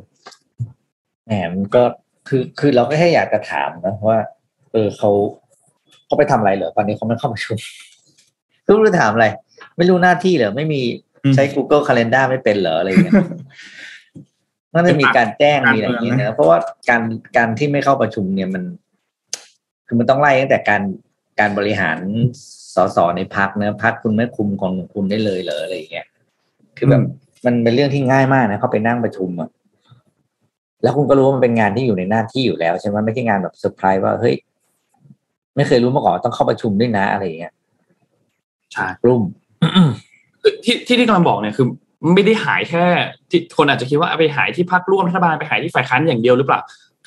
แหมมันก็คือคือเราก็แค่อยากจะถามนะว่าเออเขาเขาไปทำอะไรเหรอตอนนี้เขาไม่เข้าประชุมไม่รู้จะถามอะไร ไม่รู้หน้าที่เหรอไม่มีอืมใช้ Google Calendar ไม่เป็นเหรออะไรอย่างเงี้ยมันจะมีการแจ้งการมีอะไรอย่างเงี้ยเมืองนะนะเพราะว่าการการที่ไม่เข้าประชุมเนี่ยมัน คือมันต้องไล่ตั้งแต่การการบริหาร สสในพักนะพักคุณไม่คุมของคุณได้เลยเหรออะไรอย่างเงี้ยคือแบบมันเป็นเรื่องที่ง่ายมากนะเขาไปนั่งประชุมอะแล้วคุณก็รู้ว่ามันเป็นงานที่อยู่ในหน้าที่อยู่แล้วใช่ไหมไม่ใช่งานแบบเซอร์ไพรส์ว่าเฮ้ยไม่เคยรู้มาก่อนต้องเข้าประชุมด้วยนะอะไรอย่างเงี้ยใช่รุ่มคือที่ที่ที่กำลังบอกเนี่ยคือ ไม่ได้หายแค่ที่คนอาจจะคิดว่าเอาไปหายที่พักร่วมรัฐบาลไปหายที่ฝ่ายค้านอย่างเดียวหรือเปล่า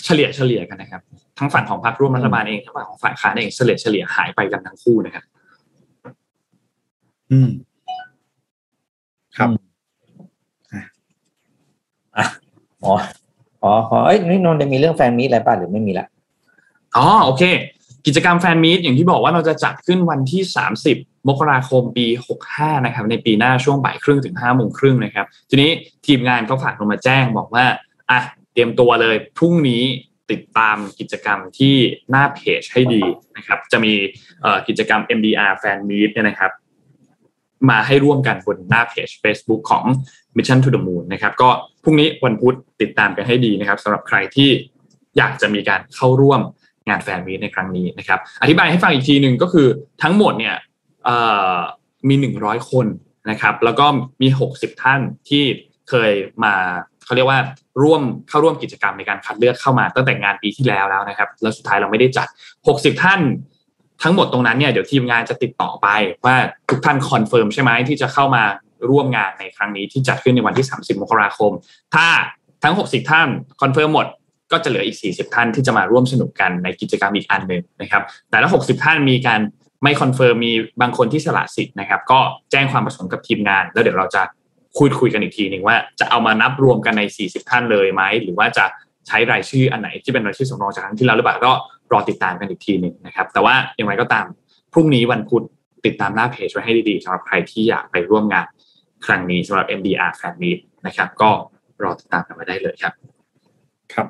เฉลี่ยเฉลี่ยกันนะครับ ทั้งฝั่งของพรรคร่วมรัฐบาลเองทั้งฝั่งของฝ่ายค้านเองเฉลี่ยเฉลี่ยหายไปกันทั้งคู่นะครับ อืม ครับอ๋ออ๋ออ๋อเอ้ยนี่นนท์จะมีเรื่องแฟนมีตอะไรป่ะหรือไม่มีละอ๋อโอเค กิจกรรมแฟนมีตอย่างที่บอกว่าเราจะจัดขึ้นวันที่ 30 มกราคมปี 65 นะครับ ในปีหน้าช่วงบ่ายครึ่งถึง5โมงครึ่งนะครับ ทีนี้ทีมงานเขาฝากลงมาแจ้งบอกว่าอะเตรียมตัวเลยพรุ่งนี้ติดตามกิจกรรมที่หน้าเพจให้ดีนะครับ จะมีเอ่อกิจกรรม MDR Fan Meet เนี่ยนะครับ มาให้ร่วมกันบนหน้าเพจ Facebook ของ Mission to the Moon นะครับก็พรุ่งนี้วันพุธติดตามกันให้ดีนะครับสำหรับใครที่อยากจะมีการเข้าร่วมงานแฟนมีในครั้งนี้นะครับอธิบายให้ฟังอีกทีหนึ่งก็คือทั้งหมดเนี่ยเอ่อมี 100 คนนะครับแล้วก็มี 60 ท่านที่เคยมาเขาเรียกว่าร่วมเข้าร่วมกิจกรรมในการคัดเลือกเข้ามาตั้งแต่งานปีที่แล้วแล้วนะครับ แล้วสุดท้ายเราไม่ได้จัด 60 ท่าน ทั้งหมดตรงนั้นเนี่ยเดี๋ยวทีมงานจะติดต่อไปว่าทุกท่าน confirm ใช่ไหมที่จะเข้ามาร่วมงานในครั้งนี้ที่จัดขึ้นในวันที่ 30 มกราคม ถ้าทั้ง 60 ท่าน confirm หมดก็จะเหลืออีก 40 ท่านที่จะมาร่วมสนุกกันในกิจกรรมอีกอันหนึ่งนะครับแต่ละ 60 ท่านมีการไม่ confirm มีบางคนที่สละสิทธิ์นะครับ ก็แจ้งความประสงค์กับทีมงาน แล้วเดี๋ยวเราจะคุยคุยกันอีกทีหนึ่งว่าจะเอามานับรวมกันใน 40 ท่านเลยไหมหรือว่าจะใช้รายชื่ออันไหนที่เป็นรายชื่อสำรองจากครั้งที่แล้วหรือเปล่าก็ รอติดตามกันอีกทีหนึ่งนะครับ แต่ว่าอย่างไรก็ตามพรุ่งนี้วันพุธติดตามหน้าเพจไว้ให้ดีๆสำหรับใครที่อยากไปร่วมงานครั้งนี้สำหรับ MDR Fan Meet นะครับ ก็รอติดตามกันมาได้เลยครับ ครับ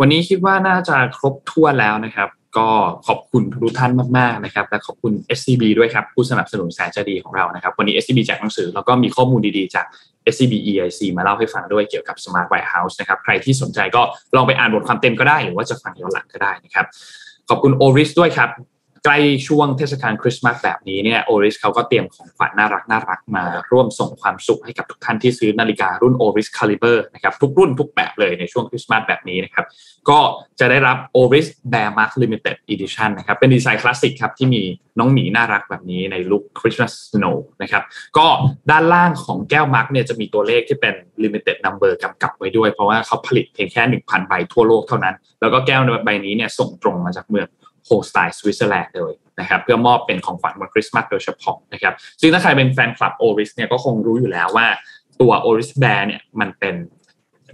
วันนี้คิดว่าน่าจะครบถ้วนแล้วนะครับ ก็ขอบคุณทุกท่านมากๆนะครับ และขอบคุณ SCB ด้วยครับ ผู้สนับสนุนแสนใจดีของเรานะครับ วันนี้ SCB แจกหนังสือแล้วก็มีข้อมูลดีๆจาก SCB EIC มาเล่าให้ฟังด้วยเกี่ยวกับ Smart White House นะครับใครที่สนใจก็ลองไปอ่านบทความเต็มก็ได้ หรือว่าจะฟังย้อนหลังก็ได้นะครับขอบคุณ Oris ด้วยครับ ใกล้ช่วงเทศกาลคริสต์มาสแบบนี้เนี่ยโอริสเขาก็เตรียมของขวัญน่ารักน่ารักมา ร่วมส่งความสุขให้กับทุกท่านที่ซื้อนาฬิการุ่น Oris Caliber นะครับทุกรุ่นทุกแบบเลยในช่วงคริสต์มาสแบบนี้นะครับก็จะได้รับ Oris Bear Mark Limited Edition นะครับเป็นดีไซน์คลาสสิกครับที่มีน้องหมีน่ารักแบบนี้ในลุค Christmas Snow นะครับก็ด้านล่างของแก้ว mug เนี่ยจะมีตัวเลขที่เป็น Limited Number กำกับไว้ด้วย เพราะว่าเขาผลิตเพียงแค่ 1,000ใบทั่วโลกเท่านั้น แล้วก็แก้วใบนี้เนี่ยส่งตรงมาจากเมือง Hölstein สวิตเซอร์แลนด์เลยนะครับเพื่อมอบเป็นของขวัญวันคริสต์มาสโดยเฉพาะนะครับซึ่งถ้าใครเป็นแฟนคลับ Oris เนี่ยก็คงรู้อยู่แล้วว่าตัว Oris Bear เนี่ยมันเป็น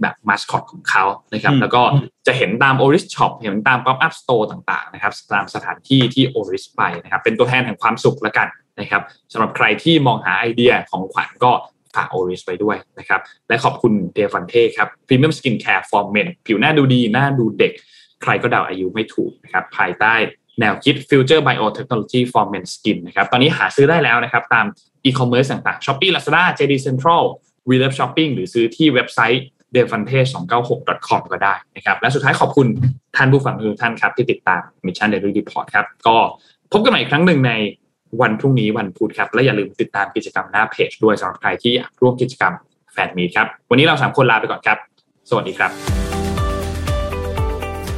แบบมาสคอตของเขานะครับอืมแล้วก็จะเห็นตาม Oris shop เห็นตาม pop-up store ต่างๆนะครับตามสถานที่ที่ Oris ไปนะครับเป็นตัวแทนแห่งความสุขแล้วกันนะครับสำหรับใครที่มองหาไอเดียของขวัญก็ฝาก Oris ไปด้วยนะครับและขอบคุณ Defante ครับ premium skincare for men ผิวหน้าดูดีหน้าดูเด็ก ใครก็เดาอายุไม่ถูกนะครับภายใต้แนวคิด Future Biotechnology for Men Skin นะครับตอนนี้หาซื้อได้แล้วนะครับตามอีคอมเมิร์ซต่างๆ Shopee Lazada JD Central We Love Shopping หรือซื้อที่เว็บไซต์ d e f a n t e 2 9 6 com ก็ได้นะครับและสุดท้ายขอบคุณท่านผู้ฟังทุกท่านครับที่ติดตาม Mission Daily Report ครับก็พบกันใหม่อีกครั้งหนึ่งในวันพรุ่งนี้วันพุธครับ และอย่าลืมติดตามกิจกรรมหน้าเพจด้วยสำหรับใครที่อยากร่วมกิจกรรมแฟนมีครับ วันนี้เราสามคนลาไปก่อนครับ สวัสดีครับ